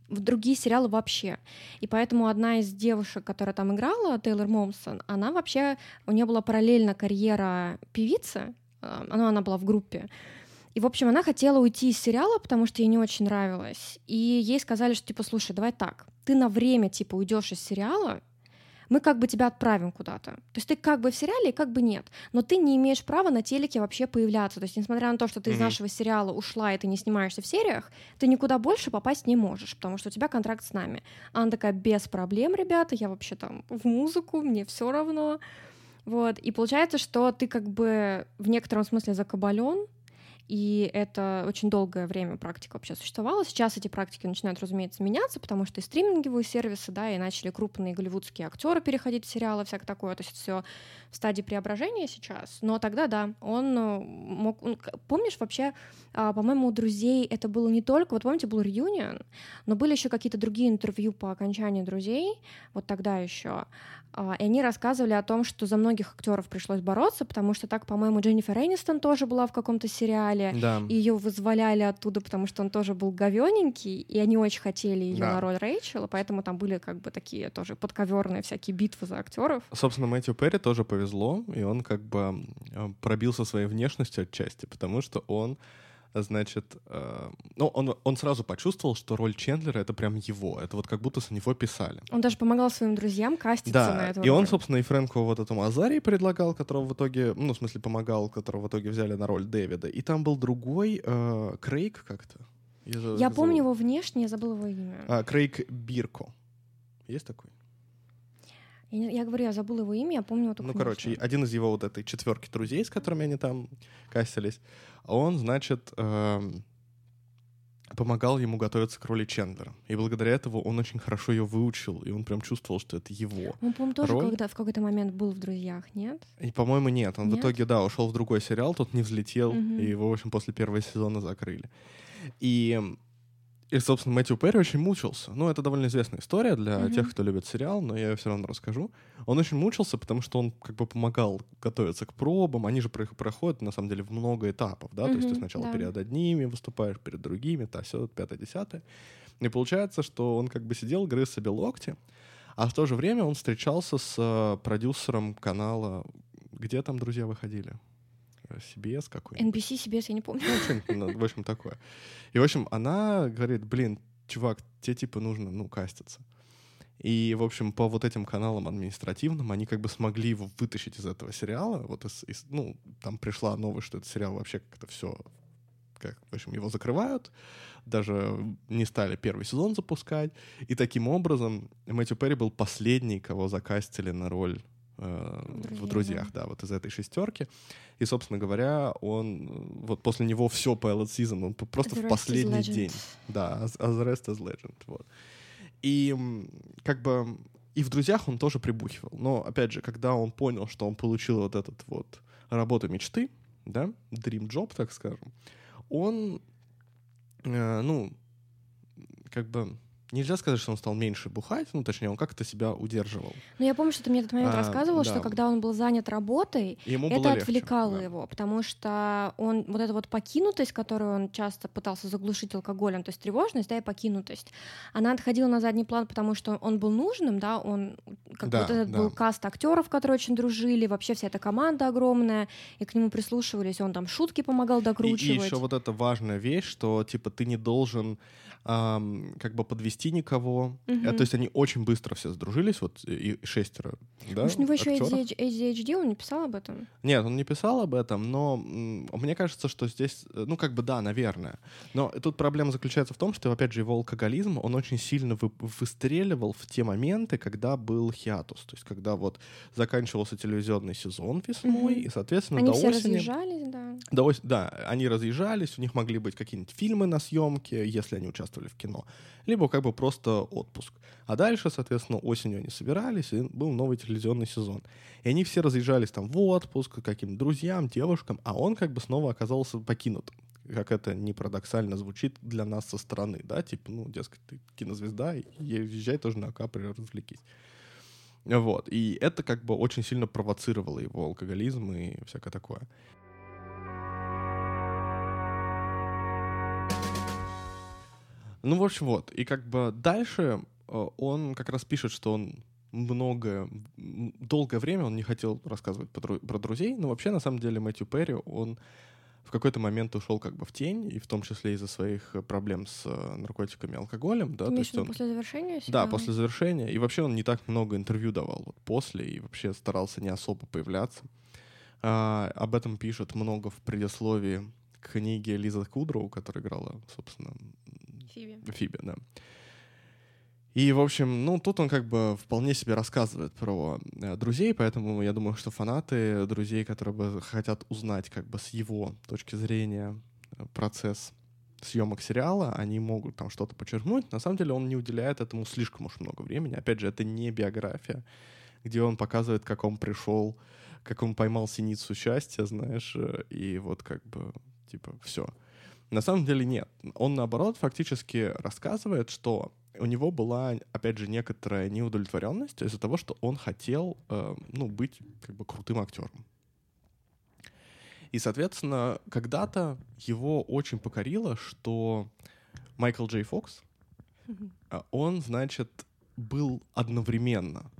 в другие сериалы вообще. И поэтому одна из девушек, которая там играла, Тейлор Момсон, она вообще, у нее была параллельно карьера певицы, она, она была в группе, и, в общем, она хотела уйти из сериала, потому что ей не очень нравилось. И ей сказали, что, типа, слушай, давай так, ты на время, типа, уйдешь из сериала, мы как бы тебя отправим куда-то. То есть ты как бы в сериале, как бы нет. Но ты не имеешь права на телеке вообще появляться. То есть, несмотря на то, что ты mm-hmm. из нашего сериала ушла, и ты не снимаешься в сериях, ты никуда больше попасть не можешь, потому что у тебя контракт с нами. А она такая, без проблем, ребята, я вообще там в музыку, мне все равно. Вот. И получается, что ты как бы в некотором смысле закабален, и это очень долгое время практика вообще существовала. Сейчас эти практики начинают, разумеется, меняться, потому что и стриминговые сервисы, да, и начали крупные голливудские актеры переходить в сериалы, всякое такое. То есть все в стадии преображения сейчас. Но тогда, да, он э, мог... Он, помнишь, вообще, а, по-моему, у друзей это было не только... Вот помните, был реюнион, но были еще какие-то другие интервью по окончании друзей, вот тогда еще. А, и они рассказывали о том, что за многих актеров пришлось бороться, потому что так, по-моему, Дженнифер Энистон тоже была в каком-то сериале, да. и ее вызволяли оттуда, потому что он тоже был говененький, и они очень хотели ее да. на роль Рэйчела, поэтому там были как бы такие тоже подковерные всякие битвы за актеров. Собственно, Мэтью Перри тоже повезло, и он как бы пробился своей внешностью отчасти, потому что он значит, э, ну, он, он сразу почувствовал, что роль Чендлера — это прям его, это вот как будто с него писали. Он даже помогал своим друзьям каститься да, на это. и он, собственно, и Фрэнку вот этому Азарии предлагал, которого в итоге, ну, в смысле, помогал, которого в итоге взяли на роль Дэвида. И там был другой, э, Крейг как-то. Я, я помню его внешне, я забыл его имя. А, Крейг Бирко. Есть такой? Я, я говорю, я забыла его имя, я помню только Ну, короче, один из его вот этой четверки друзей, с которыми они там кастились, он, значит, эм, помогал ему готовиться к роли Чендлера. И благодаря этому он очень хорошо ее выучил, и он прям чувствовал, что это его. Он, по-моему, тоже роль. когда, в какой-то момент был в «Друзьях», нет? И, по-моему, нет. Он нет? в итоге, да, ушел в другой сериал, тот не взлетел, угу. и его, в общем, после первого сезона закрыли. И и, собственно, Мэтью Перри очень мучился. Ну, это довольно известная история для mm-hmm. тех, кто любит сериал, но я ее все равно расскажу. Он очень мучился, потому что он как бы помогал готовиться к пробам. Они же проходят, на самом деле, в много этапов, да? Mm-hmm, То есть ты сначала да. перед одними выступаешь, перед другими, та все, пятое, десятое. И получается, что он как бы сидел, грыз себе локти, а в то же время он встречался с э, продюсером канала, где там друзья выходили? CBS какой-нибудь. NBC, CBS, я не помню. Ну, в общем, такое. И, в общем, она говорит, блин, чувак, тебе, типа, нужно, ну, каститься. И, в общем, по вот этим каналам административным они как бы смогли его вытащить из этого сериала. Вот из, из, ну, там пришла новость, что этот сериал вообще как-то все, как, в общем, его закрывают. Даже не стали первый сезон запускать. И таким образом Мэтью Перри был последний, кого закастили на роль в друзьях, да, вот из этой шестерки. И, собственно говоря, он вот после него все Pilot Season, он просто в последний день. Да, as, as the rest is legend. Вот. И как бы и в друзьях он тоже прибухивал. Но опять же, когда он понял, что он получил вот этот вот работу мечты, да, dream job, так скажем, он, э, ну, как бы Нельзя сказать, что он стал меньше бухать, ну, точнее, он как-то себя удерживал. Ну, я помню, что ты мне этот момент а, рассказывал, да. что когда он был занят работой, Ему это отвлекало легче, его, потому что он, вот эта вот покинутость, которую он часто пытался заглушить алкоголем, то есть тревожность, да, и покинутость, она отходила на задний план, потому что он был нужным, да, он, как да, вот этот да. был каст актеров, которые очень дружили, вообще вся эта команда огромная, и к нему прислушивались, он там шутки помогал докручивать. И, и еще вот эта важная вещь, что, типа, ты не должен эм, как бы подвести никого. Угу. то есть они очень быстро все сдружились, вот и шестеро. Да, Может, у него еще ADHD, он не писал об этом? Нет, он не писал об этом, но мне кажется, что здесь, э, ну, как бы да, наверное. Но тут проблема заключается в том, что, опять же, его алкоголизм, он очень сильно вы, выстреливал в те моменты, когда был хиатус. То есть, когда вот заканчивался телевизионный сезон весной, угу. и, соответственно, они до все осени... разъезжались, да. До ос... Да, они разъезжались, у них могли быть какие-нибудь фильмы на съемке, если они участвовали участвовали в кино, либо как бы просто отпуск. А дальше, соответственно, осенью они собирались, и был новый телевизионный сезон. И они все разъезжались там в отпуск, к каким-то друзьям, девушкам, а он как бы снова оказался покинутым. как это не парадоксально звучит для нас со стороны, да, типа, ну, дескать, ты кинозвезда, езжай тоже на Капри, развлекись. Вот, и это как бы очень сильно провоцировало его алкоголизм и всякое такое. Ну, в общем, вот. И как бы дальше э, он как раз пишет, что он много, долгое время он не хотел рассказывать про, друзей, но вообще, на самом деле, Мэтью Перри, он в какой-то момент ушел как бы в тень, и в том числе из-за своих э, проблем с э, наркотиками и алкоголем. Да, Ты то есть он... после завершения? Да, после завершения. И вообще он не так много интервью давал вот после, и вообще старался не особо появляться. А, об этом пишет много в предисловии к книге Лиза Кудроу, которая играла, собственно, Фиби. Фиби, да. И, в общем, ну, тут он как бы вполне себе рассказывает про э, друзей, поэтому я думаю, что фанаты друзей, которые бы хотят узнать как бы с его точки зрения э, процесс съемок сериала, они могут там что-то подчеркнуть. На самом деле он не уделяет этому слишком уж много времени. Опять же, это не биография, где он показывает, как он пришел, как он поймал синицу счастья, знаешь, э, и вот как бы, типа, все. На самом деле нет. Он, наоборот, фактически рассказывает, что у него была, опять же, некоторая неудовлетворенность из-за того, что он хотел, э, ну, быть как бы крутым актером. И, соответственно, когда-то его очень покорило, что Майкл Джей Фокс, э, он, значит, был одновременно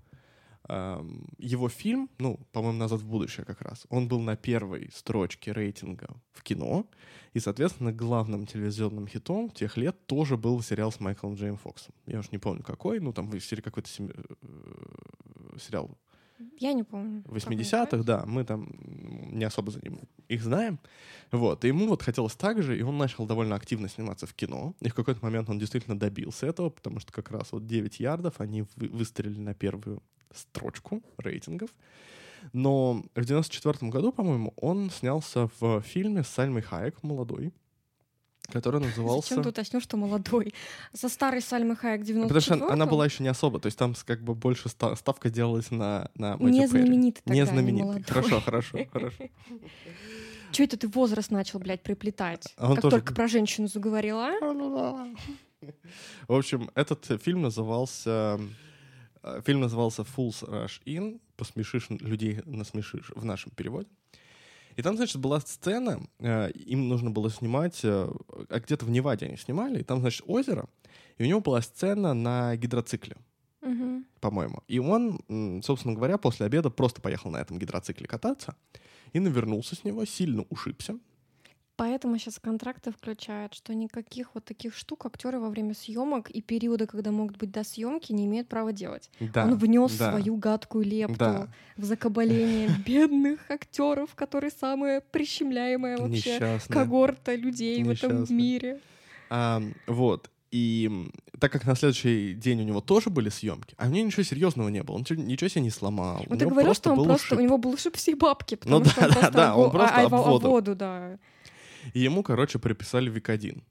его фильм, ну, по-моему, «Назад в будущее» как раз, он был на первой строчке рейтинга в кино, и, соответственно, главным телевизионным хитом тех лет тоже был сериал с Майклом Джейм Фоксом. Я уж не помню какой, ну, там какой-то сем... Э, сериал я не помню. В 80-х, да, мы там не особо за ним их знаем. Вот, и ему вот хотелось так же, и он начал довольно активно сниматься в кино. И в какой-то момент он действительно добился этого, потому что как раз вот 9 ярдов, они вы выстрелили на первую строчку рейтингов. Но в 94 году, по-моему, он снялся в фильме с Сальмой Хайек, молодой, который назывался... Зачем ты уточнил, что молодой? За старый Сальмы Хайек 94 Потому что она была еще не особо, то есть там как бы больше ставка делалась на, на Не знаменитый тогда, Не знаменитый. Не хорошо, хорошо, хорошо. <laughs> Че это ты возраст начал, блядь, приплетать? А как тоже... только про женщину заговорила, а? <laughs> В общем, этот фильм назывался фильм назывался Fools Rush In. Посмешишь людей, насмешишь в нашем переводе. И там, значит, была сцена, э, им нужно было снимать, э, а где-то в Неваде они снимали, и там, значит, озеро, и у него была сцена на гидроцикле, угу. по-моему. И он, собственно говоря, после обеда просто поехал на этом гидроцикле кататься и навернулся с него, сильно ушибся, Поэтому сейчас контракты включают, что никаких вот таких штук актеры во время съемок и периода, когда могут быть до съемки, не имеют права делать. Да, Он внес да. свою гадкую лепту да. в закабаление <laughs> бедных актеров, которые самая прищемляемая вообще Несчастные. когорта людей в этом мире. А, вот. И так как на следующий день у него тоже были съемки, а у него ничего серьезного не было, он ничего себе не сломал. Ну, ты говорил, что он просто, ушиб. у него был ушиб всей бабки, потому ну, что да, он <laughs> просто, да, да, он просто а, об воду. Об воду, да. И ему, короче, приписали Викодин.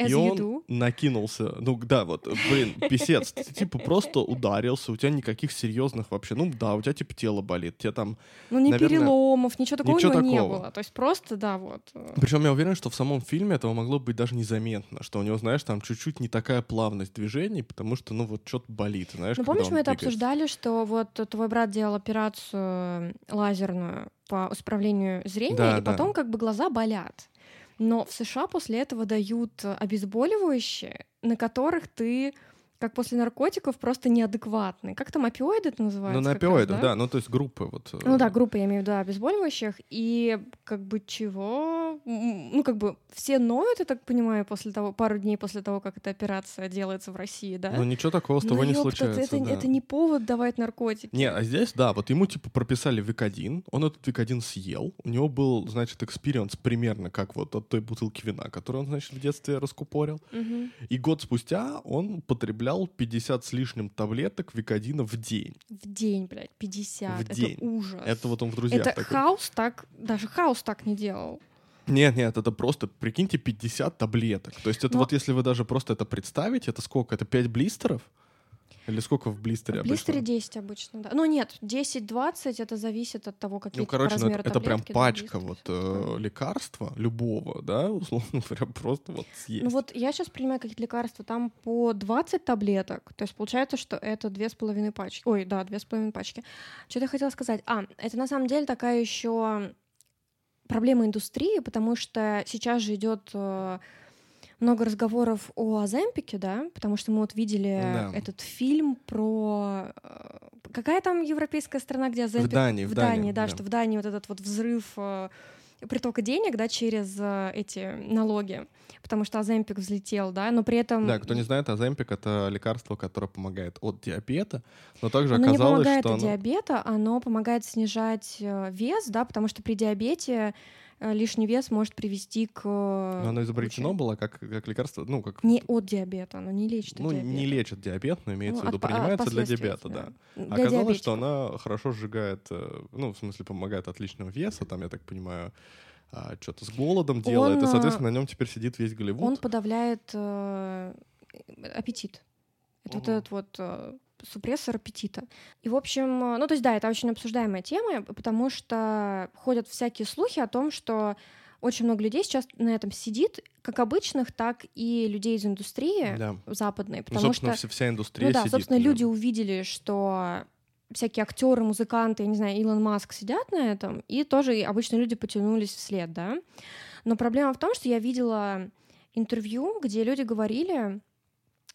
As и он do. накинулся, ну да, вот, блин, писец, ты типа просто ударился, у тебя никаких серьезных вообще, ну да, у тебя типа тело болит, тебе там, Ну не наверное, переломов, ничего такого ничего у него такого. не было, то есть просто, да, вот. э. Причем я уверен, что в самом фильме этого могло быть даже незаметно, что у него, знаешь, там чуть-чуть не такая плавность движений, потому что, ну вот, что-то болит, знаешь, Ну помнишь, мы это двигается. обсуждали, что вот твой брат делал операцию лазерную по исправлению зрения, Да, и да. потом как бы глаза болят. Но в США после этого дают обезболивающие, на которых ты как после наркотиков просто неадекватный. Как там опиоиды это называется? Ну, на как раз, опиоидах, да? ну то есть группы вот. э, Ну да, группа, я имею в виду, обезболивающих. И как бы чего? Ну как бы все ноют, я так понимаю, после того, пару дней после того, как эта операция делается в России, да? Ну ничего такого с Ну, тобой не ёпта, случается. это, да. это не повод давать наркотики. Не, а здесь, да, вот ему типа прописали Викодин, он этот Викодин съел, у него был, значит, experience примерно как вот от той бутылки вина, которую он, значит, в детстве раскупорил. Мгм. И год спустя он потреблял 50 с лишним таблеток Викодина в день. В день, блядь, 50. В это день. ужас. Это вот он в друзьях Это такой. хаос так, даже хаос так не делал. Нет, нет, это просто, прикиньте, 50 таблеток. То есть это Но- вот если вы даже просто это представите, это сколько? Это 5 блистеров? Или сколько в блистере В обычно? блистере 10 обычно, да. Ну нет, 10-20 это зависит от того, какие Ну, короче, ну, размеры это, это прям пачка вот э, лекарства любого, да, условно говоря, <laughs> просто вот съесть. Ну вот я сейчас принимаю какие-то лекарства, там по 20 таблеток, то есть получается, что это две с половиной пачки. Ой, да, две с половиной пачки. Что-то я хотела сказать. А, это на самом деле такая еще проблема индустрии, потому что сейчас же идет э, много разговоров о Аземпике, да, потому что мы вот видели Да. этот фильм про э, какая там европейская страна, где Аземпик Дании, в в Дании, Дании, да, да. что в Дании вот этот вот взрыв э, притока денег, да, через э, эти налоги, потому что Аземпик взлетел, да, но при этом Да, кто не знает, Аземпик — это лекарство, которое помогает от диабета, но также оно не оказалось, помогает что от оно... диабета, оно помогает снижать э, вес, да, потому что при диабете лишний вес может привести к... э, но оно изобретено было как, как лекарство, ну, как... Не от диабета, оно не лечит ну, диабета. не лечит диабет, но имеется Ну, в виду, от принимается для последствий, диабета, да. Для Оказалось, что диабетиков. она хорошо сжигает, э, ну, в смысле, помогает от лишнего веса, там, я так понимаю, что-то с голодом делает, и, Он, соответственно, на нем теперь сидит весь Голливуд. Он подавляет э, аппетит. Это вот Мгм. этот вот э, супрессор аппетита. И, в общем, э, ну, то есть, да, это очень обсуждаемая тема, потому что ходят всякие слухи о том, что очень много людей сейчас на этом сидит, как обычных, так и людей из индустрии Да. западной, Ну, потому собственно, что... вся, индустрия Ну да, сидит собственно, нем. люди увидели, что всякие актеры, музыканты, я не знаю, Илон Маск сидят на этом, и тоже обычные люди потянулись вслед, да. Но проблема в том, что я видела интервью, где люди говорили,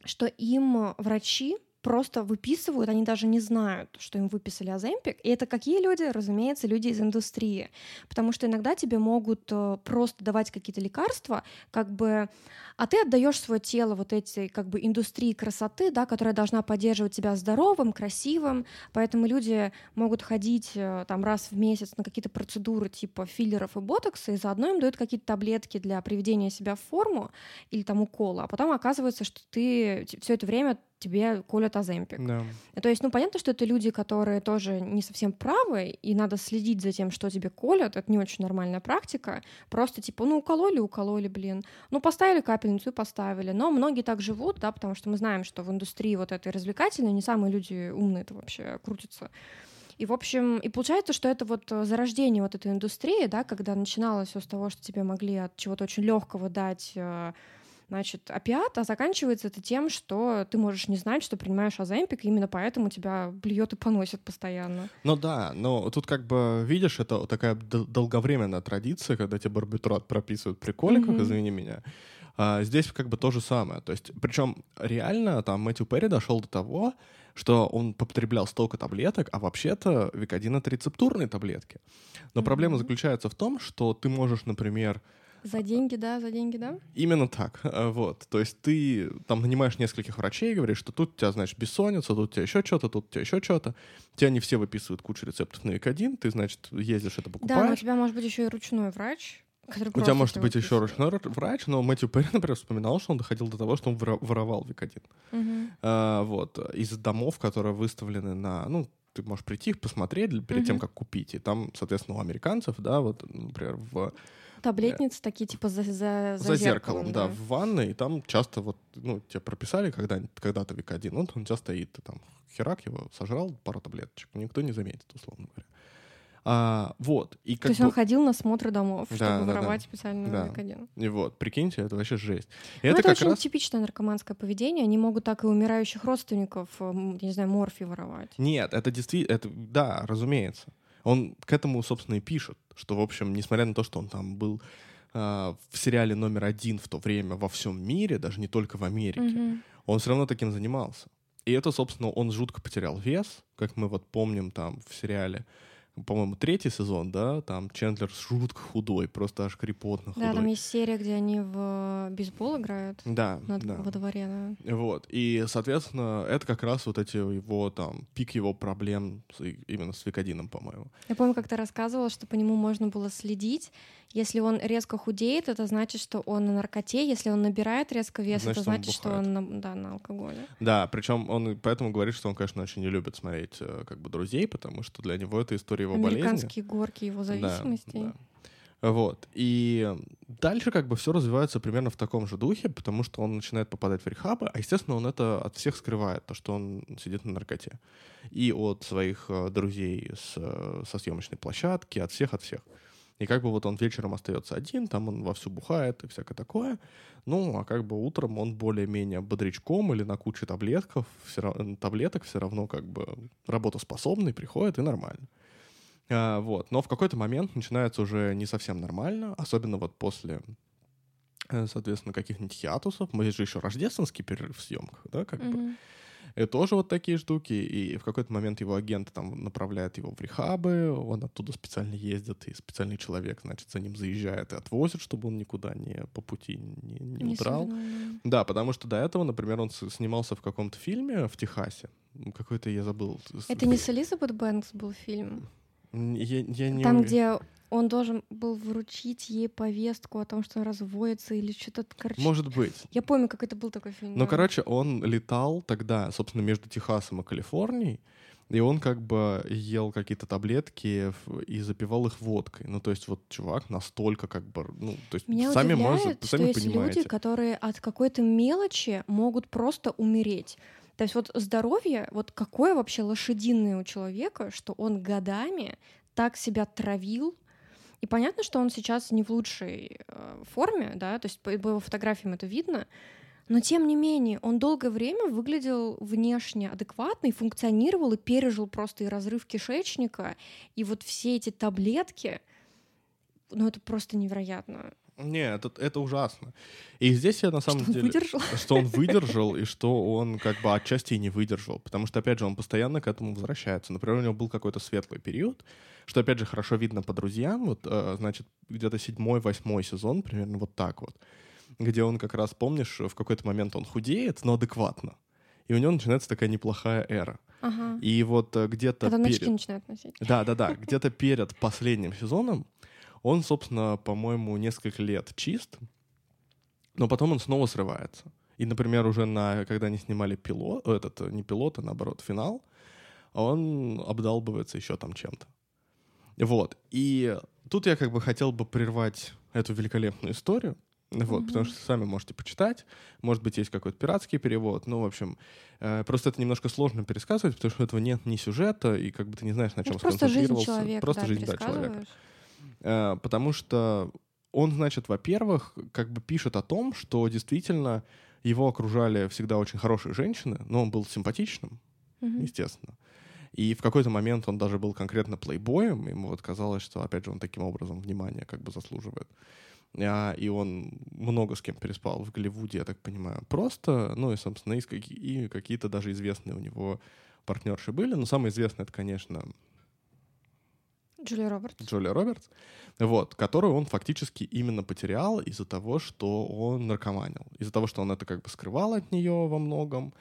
что им врачи просто выписывают, они даже не знают, что им выписали Оземпик. И это какие люди? Разумеется, люди из индустрии. Потому что иногда тебе могут э, просто давать какие-то лекарства, как бы, а ты отдаешь свое тело вот этой как бы индустрии красоты, да, которая должна поддерживать тебя здоровым, красивым, поэтому люди могут ходить э, там раз в месяц на какие-то процедуры типа филлеров и ботокса, и заодно им дают какие-то таблетки для приведения себя в форму или там укола, а потом оказывается, что ты все это время тебе колят Оземпик. Да. То есть, ну, понятно, что это люди, которые тоже не совсем правы, и надо следить за тем, что тебе колят. Это не очень нормальная практика. Просто типа, ну, укололи, укололи, блин. Ну, поставили капельницу и поставили. Но многие так живут, да, потому что мы знаем, что в индустрии вот этой развлекательной не самые люди умные это вообще крутятся. И, в общем, и получается, что это вот э, зарождение вот этой индустрии, да, когда начиналось все с того, что тебе могли от чего-то очень легкого дать э, значит, опиат, а заканчивается это тем, что ты можешь не знать, что принимаешь аземпик, и именно поэтому тебя блюет и поносит постоянно. Ну да, но тут как бы, видишь, это такая дол- долговременная традиция, когда тебе барбитрат прописывают при коликах, Мгм. извини меня. А здесь как бы то же самое. То есть, причем реально там Мэтью Перри дошел до того, что он потреблял столько таблеток, а вообще-то Викодин — это рецептурные таблетки. Но проблема Мгм. заключается в том, что ты можешь, например, За деньги, да, за деньги, да? Именно так, э, <laughs> вот. То есть ты там нанимаешь нескольких врачей, говоришь, что тут у тебя, значит, бессонница, тут у тебя еще что-то, тут у тебя еще что-то. Тебе они все выписывают кучу рецептов на ВИК-1, ты, значит, ездишь это Да, но у покупаешь. тебя может быть еще и ручной врач, который у тебя может быть еще ручной врач, но Мэтью Перри, <laughs> например, вспоминал, что он доходил до того, что он воровал ВИК-1. Мгм. А, вот, из домов, которые выставлены на, ну, ты можешь прийти их посмотреть перед тем, Мгм. как купить. И там, соответственно, у американцев, да, вот, например, в Таблетницы такие типа за, за, за зеркалом, да, в ванной, и там часто вот, ну, тебе прописали когда когда-то ВИК-1, вот он у тебя стоит, ты там херак его сожрал, пару таблеточек, никто не заметит, условно говоря. А, вот, и То как есть бы, он ходил на смотры домов, Да, чтобы да, да. воровать специально Да. Викодин. и вот, прикиньте, это вообще жесть. И Ну, это, это, как очень раз... типичное наркоманское поведение. Они могут так и умирающих родственников, м, я не знаю, морфий воровать. Нет, это действительно, это, да, разумеется. Он к этому, собственно, и пишет, что, в общем, несмотря на то, что он там был а, в сериале номер один в то время во всем мире, даже не только в Америке, Мгм. он все равно таким занимался. И это, собственно, он жутко потерял вес, как мы вот помним там в сериале, по-моему, третий сезон, да, там Чендлер жутко худой, просто аж крепотно худой. Да, там есть серия, где они в бейсбол играют Да, на- да. во дворе. да. Вот. И, соответственно, это как раз вот эти его там пик его проблем с- именно с Викодином, по-моему. Я помню, как ты рассказывала, что по нему можно было следить. Если он резко худеет, это значит, что он на наркоте. Если он набирает резко вес, Значит, это он значит, что бухает. он на, да, на алкоголе. Да, причем он поэтому говорит, что он, конечно, очень не любит смотреть э, как бы друзей, потому что для него это история его болезни. Американские горки его Да, зависимостей. да. Вот. И дальше как бы все развивается примерно в таком же духе, потому что он начинает попадать в рехабы, а, естественно, он это от всех скрывает, то, что он сидит на наркоте. И от своих э, друзей с, э, со съемочной площадки, от всех, от всех. И как бы вот он вечером остается один, там он вовсю бухает и всякое такое. Ну, а как бы утром он более-менее бодрячком или на куче таблетков, все, таблеток все равно как бы работоспособный, приходит и нормально. А, вот. Но в какой-то момент начинается уже не совсем нормально, особенно вот после э, соответственно, каких-нибудь хиатусов. Мы же еще рождественский перерыв в съемках, да, как mm-hmm. бы. И тоже вот такие штуки. И в какой-то момент его агент там направляет его в рехабы, он оттуда специально ездит, и специальный человек, значит, за ним заезжает и отвозит, чтобы он никуда не по пути не, не, не удрал. Сильно, да, потому что до этого, например, он снимался в каком-то фильме в Техасе. Какой-то я забыл. Это не с Элизабет Бэнкс был фильм? Я, я не... Там, где он должен был вручить ей повестку о том, что он разводится или что-то, короче... Может быть. Я помню, как это был такой фильм. Ну, короче, он летал тогда, собственно, между Техасом и Калифорнией, и он как бы ел какие-то таблетки и запивал их водкой. Ну, то есть вот чувак настолько как бы, ну, то есть Меня сами можете, может, сами есть понимаете. люди, которые от какой-то мелочи могут просто умереть. То есть вот здоровье, вот какое вообще лошадиное у человека, что он годами так себя травил, и понятно, что он сейчас не в лучшей э, форме, да, то есть по, его фотографиям это видно, но тем не менее он долгое время выглядел внешне адекватно и функционировал и пережил просто и разрыв кишечника, и вот все эти таблетки, ну это просто невероятно. Не, это, это ужасно. И здесь я на самом что деле... Выдержал? Что он <laughs> выдержал, и что он как бы отчасти и не выдержал. Потому что, опять же, он постоянно к этому возвращается. Например, у него был какой-то светлый период, что, опять же, хорошо видно по друзьям. Вот, э, значит, где-то седьмой, восьмой сезон, примерно вот так вот. Где он как раз, помнишь, в какой-то момент он худеет, но адекватно. И у него начинается такая неплохая эра. Ага. И вот э, где-то Когда перед... начинают носить. Да, да, да. <laughs> Где-то перед последним сезоном он, собственно, по-моему, несколько лет чист, но потом он снова срывается. И, например, уже на, когда они снимали пилот, этот, не пилот, а наоборот, финал, он обдалбывается еще там чем-то. Вот. И тут я как бы хотел бы прервать эту великолепную историю, вот, mm-hmm. потому что сами можете почитать. Может быть, есть какой-то пиратский перевод. Ну, в общем, э, просто это немножко сложно пересказывать, потому что этого нет ни сюжета, и как бы ты не знаешь, на чем это просто жизнь человека, просто да, жизнь да, человека. Э, потому что он, значит, во-первых, как бы пишет о том, что действительно его окружали всегда очень хорошие женщины, но он был симпатичным, mm-hmm. естественно. И в какой-то момент он даже был конкретно плейбоем, ему вот казалось, что, опять же, он таким образом внимания как бы заслуживает. А, и он много с кем переспал в Голливуде, я так понимаю. Просто, ну и, собственно, и какие-то даже известные у него партнерши были. Но самое известное, это, конечно, Джулия Робертс. Джулия Робертс, вот, которую он фактически именно потерял из-за того, что он наркоманил, из-за того, что он это как бы скрывал от нее во многом,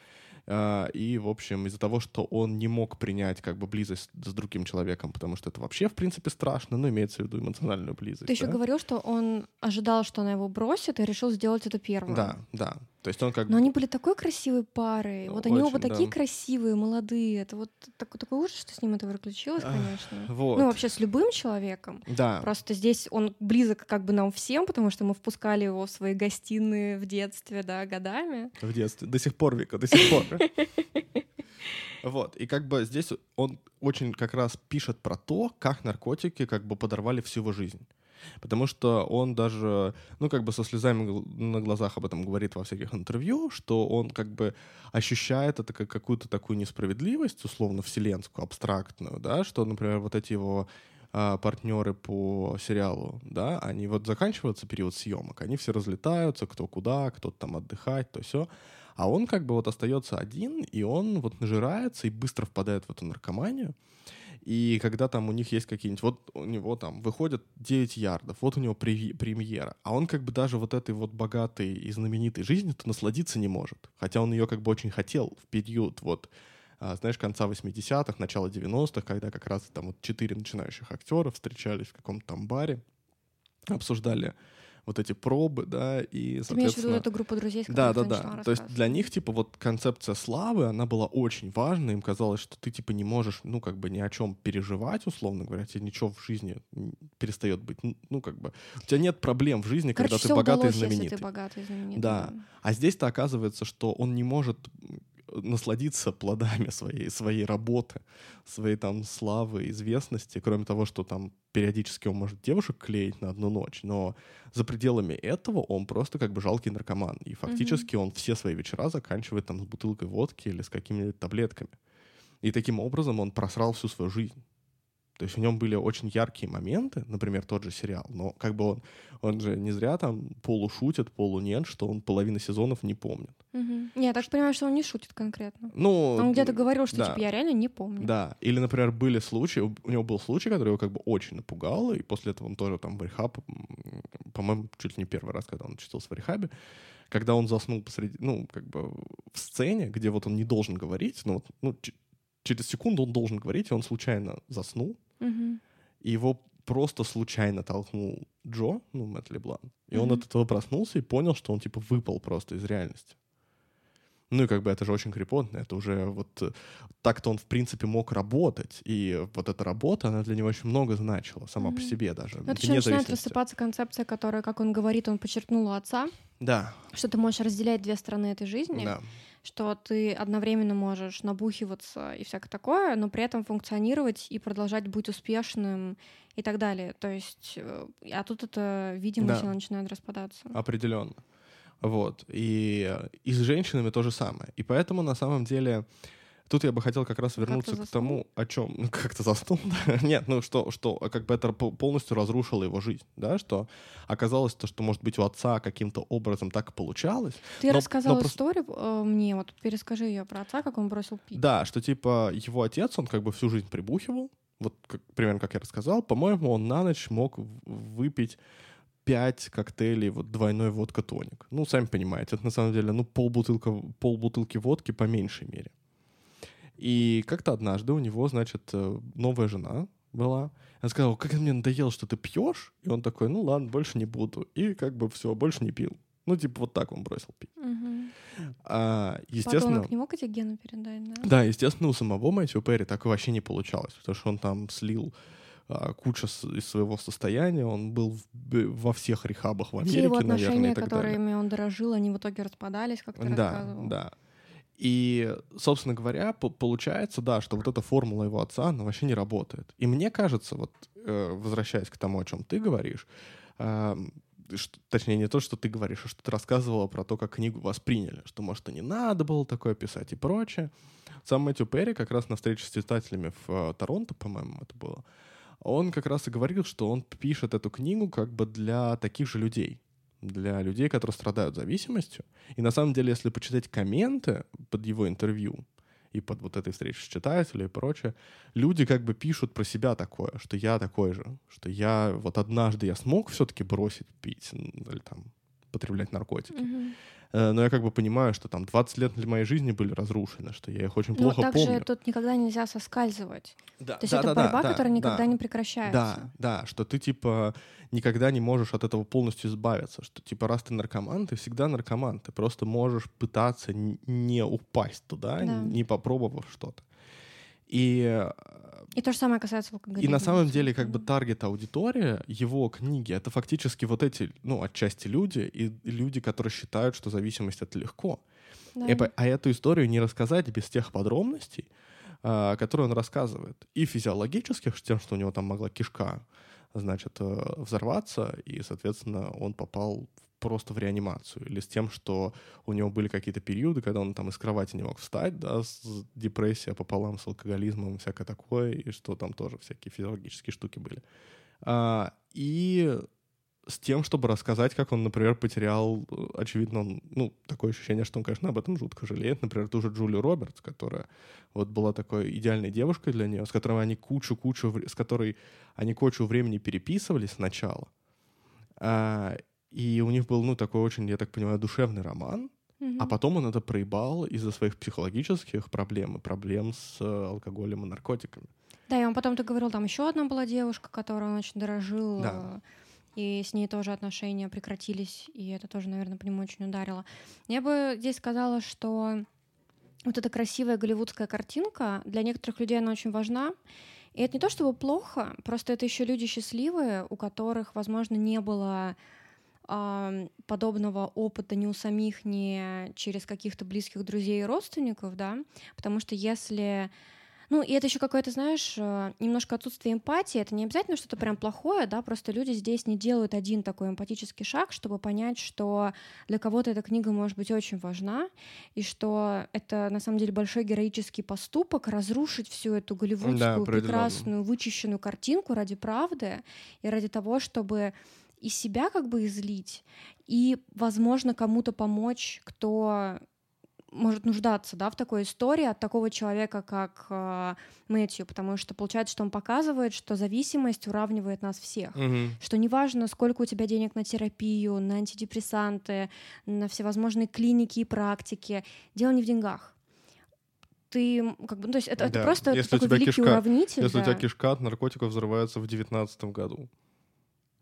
а, и, в общем, из-за того, что он не мог принять как бы близость с другим человеком, потому что это вообще, в принципе, страшно, но имеется в виду эмоциональную близость. Ты да? еще говорил, что он ожидал, что она его бросит, и решил сделать это первым. Да, да. То есть он как Но они были такой красивой парой. Вот Очень, они оба да. такие красивые, молодые. Это вот такой, такой ужас, что с ним это приключилось, конечно. Вот. Ну, вообще с любым человеком. Да. Просто здесь он близок как бы нам всем, потому что мы впускали его в свои гостиные в детстве, да, годами. В детстве. До сих пор, Вика, до сих пор. <laughs> Вот, и как бы здесь он очень как раз пишет про то, как наркотики как бы подорвали всю его жизнь. Потому что он даже, ну, как бы со слезами на глазах об этом говорит во всяких интервью, что он как бы ощущает это как какую-то такую несправедливость, условно, вселенскую, абстрактную, да, что, например, вот эти его а, партнеры по сериалу, да, они вот заканчиваются период съемок, они все разлетаются, кто куда, кто-то там отдыхать, то все. А он как бы вот остается один, и он вот нажирается и быстро впадает в эту наркоманию. И когда там у них есть какие-нибудь, вот у него там выходят 9 ярдов, вот у него премьера, а он как бы даже вот этой вот богатой и знаменитой жизнью-то насладиться не может. Хотя он ее как бы очень хотел в период вот а, знаешь, конца 80-х, начала 90-х, когда как раз там вот четыре начинающих актера встречались в каком-то там баре, обсуждали вот эти пробы, да, и, Ты имеешь в виду эту группу друзей, с Да, да, да. То есть для них, типа, вот концепция славы, она была очень важна, им казалось, что ты, типа, не можешь, ну, как бы ни о чем переживать, условно говоря, тебе ничего в жизни перестает быть, ну, как бы, у тебя нет проблем в жизни, Короче, когда ты богатый удалось, и знаменитый. Если ты богатый и знаменитый. Да. А здесь-то оказывается, что он не может насладиться плодами своей, своей работы, своей там славы, известности, кроме того, что там периодически он может девушек клеить на одну ночь, но за пределами этого он просто как бы жалкий наркоман. И фактически mm-hmm. он все свои вечера заканчивает там с бутылкой водки или с какими-нибудь таблетками. И таким образом он просрал всю свою жизнь. То есть в нем были очень яркие моменты, например, тот же сериал, но как бы он, он же не зря там полушутит, полунет, что он половину сезонов не помнит. Угу. Я так понимаю, что он не шутит конкретно. Ну, он где-то говорил, что да. типа я реально не помню. Да. Или, например, были случаи, у него был случай, который его как бы очень напугал, и после этого он тоже там в рехаб, по-моему, чуть ли не первый раз, когда он учился в рехабе, когда он заснул посреди, ну, как бы в сцене, где вот он не должен говорить, но вот, ну, через секунду он должен говорить, и он случайно заснул, Угу. И его просто случайно толкнул Джо, ну, Мэтт Леблан. И он от этого проснулся и понял, что он, типа, выпал просто из реальности. Ну и как бы это же очень крепотно, это уже вот э, так-то он в принципе мог работать, и вот эта работа, она для него очень много значила сама mm-hmm. по себе даже. Но это еще начинает рассыпаться концепция, которая, как он говорит, он подчеркнул у отца. Да. Что ты можешь разделять две стороны этой жизни. Да что ты одновременно можешь набухиваться и всякое такое, но при этом функционировать и продолжать быть успешным и так далее. То есть, э, а тут это, видимо, да. все начинает распадаться. Определенно. Вот. И, и с женщинами то же самое. И поэтому на самом деле Тут я бы хотел как раз вернуться к тому, о чем ну, <laughs> как-то заснул. Нет, ну что, что как бы это полностью разрушило его жизнь, да, что оказалось то, что может быть у отца каким-то образом так получалось. Ты но, рассказал но историю э, мне, вот перескажи ее про отца, как он бросил пить. Да, что типа его отец, он как бы всю жизнь прибухивал, вот как, примерно как я рассказал, по-моему, он на ночь мог выпить пять коктейлей, вот двойной водка-тоник. Ну, сами понимаете, это на самом деле, ну, полбутылка, полбутылки водки по меньшей мере. И как-то однажды у него, значит, э, новая жена была. Она сказала, как мне надоело, что ты пьешь. И он такой, ну ладно, больше не буду. И как бы все, больше не пил. Ну, типа, вот так он бросил пить. Угу. А, естественно... Подонок не мог эти гены передать, да? Да, естественно, у самого Мэтью Перри так вообще не получалось, потому что он там слил а, куча из своего состояния, он был в, во всех рехабах в Америке, Все его отношения, наверное, и так которыми далее. он дорожил, они в итоге распадались, как ты да, рассказывал. Да, и, собственно говоря, получается, да, что вот эта формула его отца, она вообще не работает. И мне кажется, вот э, возвращаясь к тому, о чем ты говоришь, что, точнее, не то, что ты говоришь, а что ты рассказывала про то, как книгу восприняли, что, может, и не надо было такое писать и прочее. Сам Мэтью Перри как раз на встрече с читателями в э, Торонто, по-моему, это было, он как раз и говорил, что он пишет эту книгу как бы для таких же людей, для людей, которые страдают зависимостью. И на самом деле, если почитать комменты под его интервью и под вот этой встречей с читателями и прочее, люди как бы пишут про себя такое, что я такой же, что я вот однажды я смог все-таки бросить пить или там потреблять наркотики. Mm-hmm. Э, но я как бы понимаю, что там 20 лет для моей жизни были разрушены, что я их очень плохо Но также помню. тут никогда нельзя соскальзывать. Да, То есть да, это да, борьба, да, которая никогда да, не прекращается. Да, да, что ты типа никогда не можешь от этого полностью избавиться, что типа раз ты наркоман, ты всегда наркоман, ты просто можешь пытаться не упасть туда, Да. не попробовав что-то. И И то же самое касается алкоголизма. и на самом деле, как бы таргет аудитория его книги это фактически вот эти, ну, отчасти люди, и люди, которые считают, что зависимость это легко. Да. И а эту историю не рассказать без тех подробностей, а, которые он рассказывает. И физиологических, с тем, что у него там могла кишка, значит, э, взорваться, и, соответственно, он попал просто в реанимацию. Или с тем, что у него были какие-то периоды, когда он там из кровати не мог встать, да, с депрессия пополам с алкоголизмом, всякое такое, и что там тоже всякие физиологические штуки были. А, и с тем, чтобы рассказать, как он, например, потерял, очевидно, он, ну, такое ощущение, что он, конечно, об этом жутко жалеет. Например, ту же Джулию Робертс, которая вот была такой идеальной девушкой для нее, с которой они кучу-кучу, с которой они кучу времени переписывались сначала. А, и у них был, ну, такой очень, я так понимаю, душевный роман. Мгм. А потом он это проебал из-за своих психологических проблем и проблем с э, алкоголем и наркотиками. Да, и он потом ты говорил, там еще одна была девушка, которой он очень дорожил. Да. и с ней тоже отношения прекратились, и это тоже, наверное, по нему очень ударило. Я бы здесь сказала, что вот эта красивая голливудская картинка, для некоторых людей она очень важна, и это не то чтобы плохо, просто это еще люди счастливые, у которых, возможно, не было э, подобного опыта ни у самих, ни через каких-то близких друзей и родственников, да, потому что если ну, и это еще какое-то, знаешь, э, немножко отсутствие эмпатии. Это не обязательно что-то прям плохое, да, просто люди здесь не делают один такой эмпатический шаг, чтобы понять, что для кого-то эта книга может быть очень важна, и что это на самом деле большой героический поступок разрушить всю эту голливудскую да, прекрасную вычищенную картинку ради правды и ради того, чтобы и себя как бы излить, и, возможно, кому-то помочь, кто может нуждаться да, в такой истории от такого человека, как э, Мэтью, потому что получается, что он показывает, что зависимость уравнивает нас всех, угу. что неважно, сколько у тебя денег на терапию, на антидепрессанты, на всевозможные клиники и практики, дело не в деньгах. Ты как бы, ну, то есть это, да. это просто если такой великий кишка, уравнитель. Если да. у тебя кишка от наркотиков взрывается в девятнадцатом году.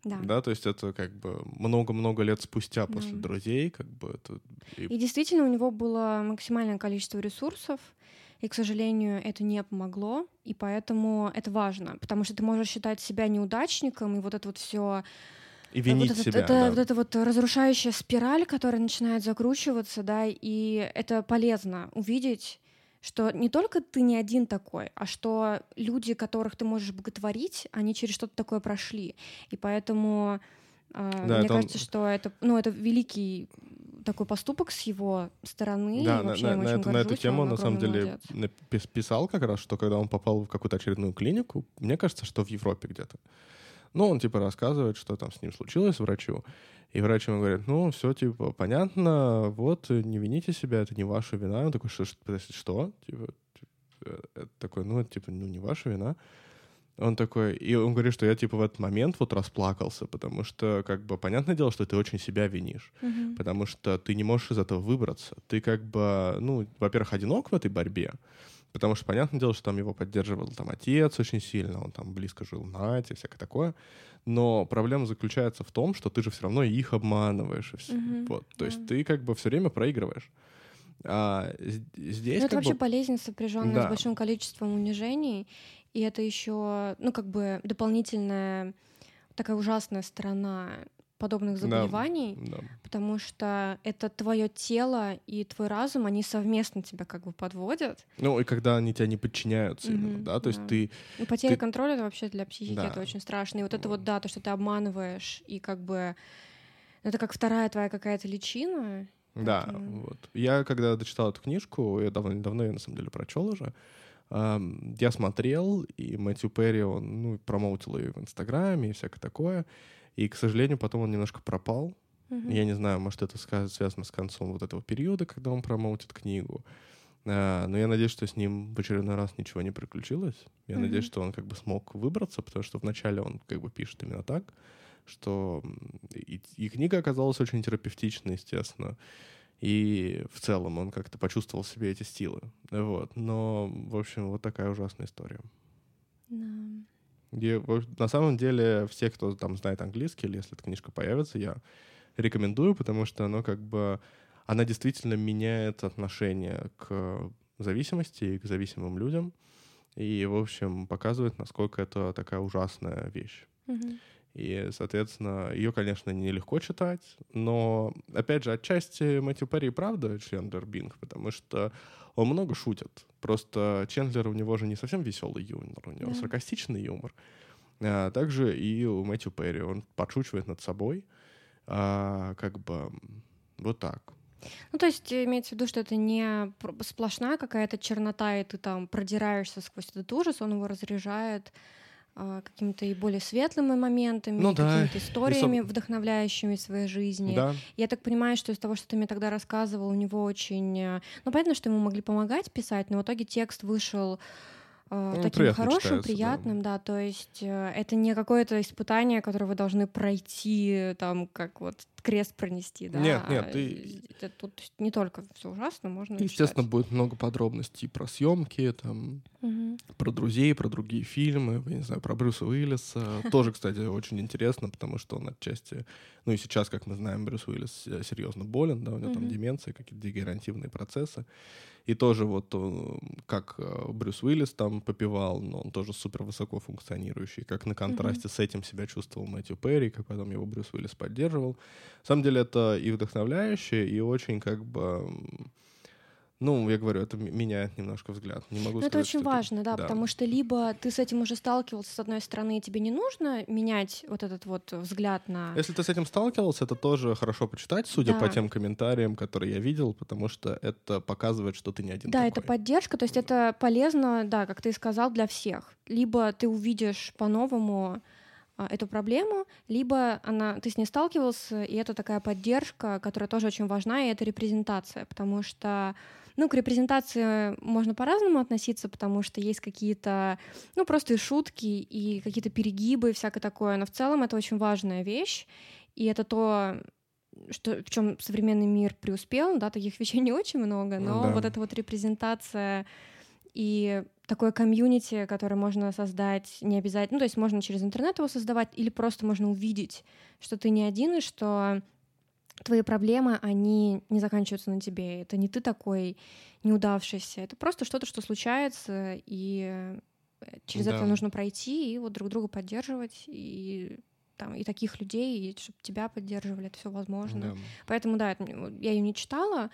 Да. да, то есть это как бы много-много лет спустя после да. друзей, как бы это. И... и действительно у него было максимальное количество ресурсов, и, к сожалению, это не помогло, и поэтому это важно, потому что ты можешь считать себя неудачником, и вот это вот все и винить вот себя. Это, да. вот эта вот разрушающая спираль, которая начинает закручиваться, да, и это полезно увидеть что не только ты не один такой, а что люди, которых ты можешь боготворить, они через что-то такое прошли. И поэтому э, да, мне кажется, он... что это, ну, это великий такой поступок с его стороны. Да, на, на, на, эту, на эту тему, на самом деле, молодец. писал как раз, что когда он попал в какую-то очередную клинику, мне кажется, что в Европе где-то. Ну, он типа рассказывает, что там с ним случилось врачу. И врач ему говорит, ну, все, типа, понятно, вот, не вините себя, это не ваша вина. Он такой, что, что, что? Типа, э, это такой, ну, это, типа, ну, не ваша вина. Он такой, и он говорит, что я, типа, в этот момент вот расплакался, потому что, как бы, понятное дело, что ты очень себя винишь, mm-hmm. потому что ты не можешь из этого выбраться. Ты, как бы, ну, во-первых, одинок в этой борьбе, потому что, понятное дело, что там его поддерживал там отец очень сильно, он там близко жил Нате, всякое такое но проблема заключается в том, что ты же все равно их обманываешь. И все. Mm-hmm. Вот. То yeah. есть ты как бы все время проигрываешь. А здесь. Ну, это вообще бы... болезнь, сопряженная да. с большим количеством унижений. И это еще, ну, как бы дополнительная такая ужасная сторона подобных заболеваний, да, да. потому что это твое тело и твой разум, они совместно тебя как бы подводят. Ну и когда они тебя не подчиняются, mm-hmm, именно, да, то да. есть ты. И потеря ты... контроля это вообще для психики да. это очень страшно. И вот это вот да, то, что ты обманываешь и как бы это как вторая твоя какая-то личина. Да, это... вот. Я когда дочитал эту книжку, я давно давно ее на самом деле прочел уже. Я смотрел, и Мэтью Перри, он ну, промоутил ее в Инстаграме и всякое такое. И, к сожалению, потом он немножко пропал. Mm-hmm. Я не знаю, может, это связано с концом вот этого периода, когда он промоутит книгу. А, но я надеюсь, что с ним в очередной раз ничего не приключилось. Я mm-hmm. надеюсь, что он как бы смог выбраться, потому что вначале он как бы пишет именно так, что и, и книга оказалась очень терапевтичной, естественно. И в целом он как-то почувствовал в себе эти стилы. Вот. Но, в общем, вот такая ужасная история. Да. Где, на самом деле, все, кто там знает английский, или если эта книжка появится, я рекомендую, потому что оно как бы, она действительно меняет отношение к зависимости и к зависимым людям. И, в общем, показывает, насколько это такая ужасная вещь. Mm-hmm. И, соответственно, ее, конечно, нелегко читать, но, опять же, отчасти Мэтью Перри правда Чендлер Бинг, потому что он много шутит. Просто Чендлер у него же не совсем веселый юмор, у него да. саркастичный юмор. А, также и у Мэтью Перри. Он подшучивает над собой. А, как бы вот так. Ну, то есть имеется в виду, что это не сплошная какая-то чернота, и ты там продираешься сквозь этот ужас, он его разряжает какими-то и более светлыми моментами, ну, да. какими-то историями, и... вдохновляющими своей жизни. Да. Я так понимаю, что из того, что ты мне тогда рассказывал, у него очень... Э, ну, понятно, что ему могли помогать писать, но в итоге текст вышел э, ну, таким хорошим, приятным, да. да. То есть э, это не какое-то испытание, которое вы должны пройти, там, как вот крест пронести, да. Нет, нет, ты... Это тут не только все ужасно, можно Естественно, читать. будет много подробностей про съемки, там, Мгм. про друзей, про другие фильмы, я не знаю, про Брюса Уиллиса. <laughs> Тоже, кстати, очень интересно, потому что он отчасти... Ну и сейчас, как мы знаем, Брюс Уиллис э, серьезно болен, да, у него там Мгм. деменция, какие-то дегенеративные процессы. И тоже вот э, как э, Брюс Уиллис там попивал, но он тоже супер высоко функционирующий, как на контрасте с этим себя чувствовал Мэтью Перри, как потом его Брюс Уиллис поддерживал. На самом деле это и вдохновляюще, и очень как бы... Ну, я говорю, это меняет немножко взгляд. Не могу Ну, это сказать, очень что важно, да, потому что либо ты с этим уже сталкивался, с одной стороны, и тебе не нужно менять вот этот вот взгляд на... Если ты с этим сталкивался, это тоже хорошо почитать, судя по Да. тем комментариям, которые я видел, потому что это показывает, что ты не один Да, такой. это поддержка, то есть это полезно, да, как ты и сказал, для всех. Либо ты увидишь по-новому эту проблему, либо она, ты с ней сталкивался, и это такая поддержка, которая тоже очень важна, и это репрезентация, потому что ну, к репрезентации можно по-разному относиться, потому что есть какие-то, ну, просто и шутки, и какие-то перегибы, и всякое такое, но в целом это очень важная вещь, и это то, что, в чем современный мир преуспел, да, таких <laughs> вещей не очень много, но Да. вот эта вот репрезентация и такое комьюнити, которое можно создать не обязательно, ну, то есть можно через интернет его создавать, или просто можно увидеть, что ты не один, и что твои проблемы, они не заканчиваются на тебе. Это не ты такой неудавшийся, это просто что-то, что случается, и э, через Да. это нужно пройти и вот друг друга поддерживать, и там и таких людей, и чтобы тебя поддерживали, это все возможно. Да. Поэтому, да, это я ее не читала,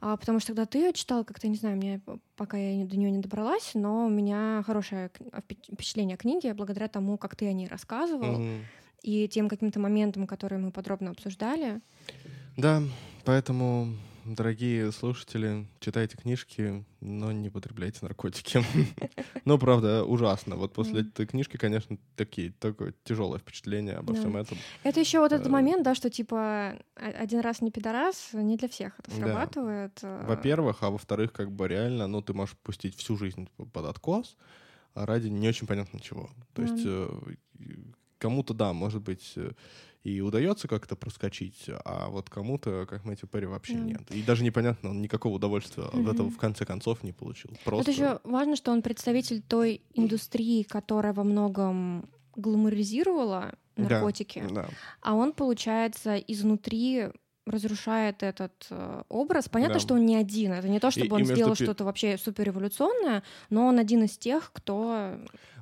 а, потому что когда ты ее читала, как-то, не знаю, мне пока я до нее не добралась, но у меня хорошее а, впечат- впечатление о книге благодаря тому, как ты о ней рассказывал, Мгм. и тем каким-то моментам, которые мы подробно обсуждали. Да, поэтому, дорогие слушатели, читайте книжки, но не потребляйте наркотики. <laughs> Ну, правда, ужасно. Вот после этой книжки, конечно, такие, такое тяжелое впечатление обо всем этом. Это еще вот этот Э. момент, да, что типа один раз не пидорас, не для всех это срабатывает. э, Во-первых, а во-вторых, как бы реально, ну, ты можешь пустить всю жизнь под откос ради не очень понятно чего. То есть э, кому-то, да, может быть, и удается как-то проскочить, а вот кому-то, как Мэтью Перри, вообще Да. нет. И даже непонятно, он никакого удовольствия от Мгм. этого в конце концов не получил. Просто... еще важно, что он представитель той индустрии, которая во многом гламуризировала Да, наркотики, Да. а он, получается, изнутри разрушает этот э, образ. Понятно, Да. что он не один. Это не то, чтобы и он между сделал пи- что-то вообще суперреволюционное, но он один из тех, кто...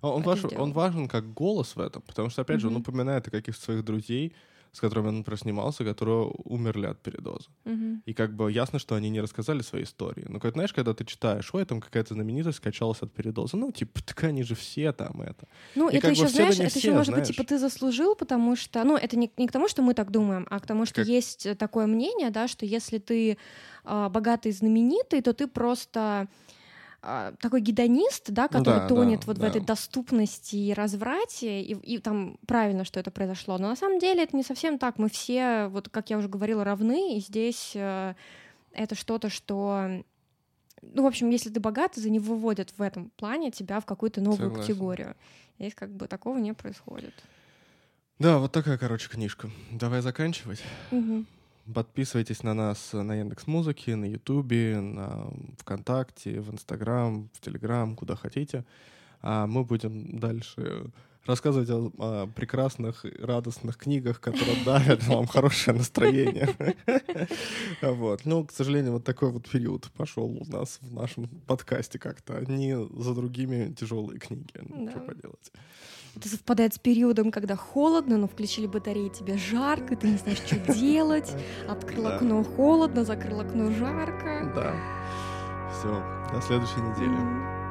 А Он, важ- он важен как голос в этом, потому что, опять же, он упоминает о каких-то своих друзей, с которыми он проснимался, которые умерли от передоза. Мгм. И как бы ясно, что они не рассказали свои истории. Но, как знаешь, когда ты читаешь, ой, там какая-то знаменитость скачалась от передоза, ну, типа, так они же все там это. Ну, И это еще, знаешь, не это все, еще может быть, знаешь. типа, ты заслужил, потому что, ну, это не, не к тому, что мы так думаем, а к тому, что Как- есть э, такое мнение, да, что если ты а, богатый знаменитый, то ты просто такой гедонист, да, который да, тонет да, вот в да. этой доступности и разврате, и, и там правильно, что это произошло. Но на самом деле это не совсем так. Мы все, вот как я уже говорила, равны, и здесь э, это что-то, что ну, в общем, если ты богатый, за не выводят в этом плане тебя в какую-то новую Согласен. категорию. Здесь как бы такого не происходит. Да, вот такая, короче, книжка. Давай заканчивать. Мгм. Подписывайтесь на нас на Яндекс Музыке, на Ютубе, на ВКонтакте, в Инстаграм, в Телеграм, куда хотите. А мы будем дальше рассказывать о, о прекрасных, радостных книгах, которые дарят <laughs> вам хорошее настроение. <laughs> Вот. Ну, к сожалению, вот такой вот период пошел у нас в нашем подкасте как-то. Одни за другими тяжелые книги. Ну, что поделать. Это совпадает с периодом, когда холодно, но включили батареи, тебе жарко, ты не знаешь, что <laughs> делать. Открыл Да. окно холодно, закрыл окно жарко. Да. Все. До следующей недели.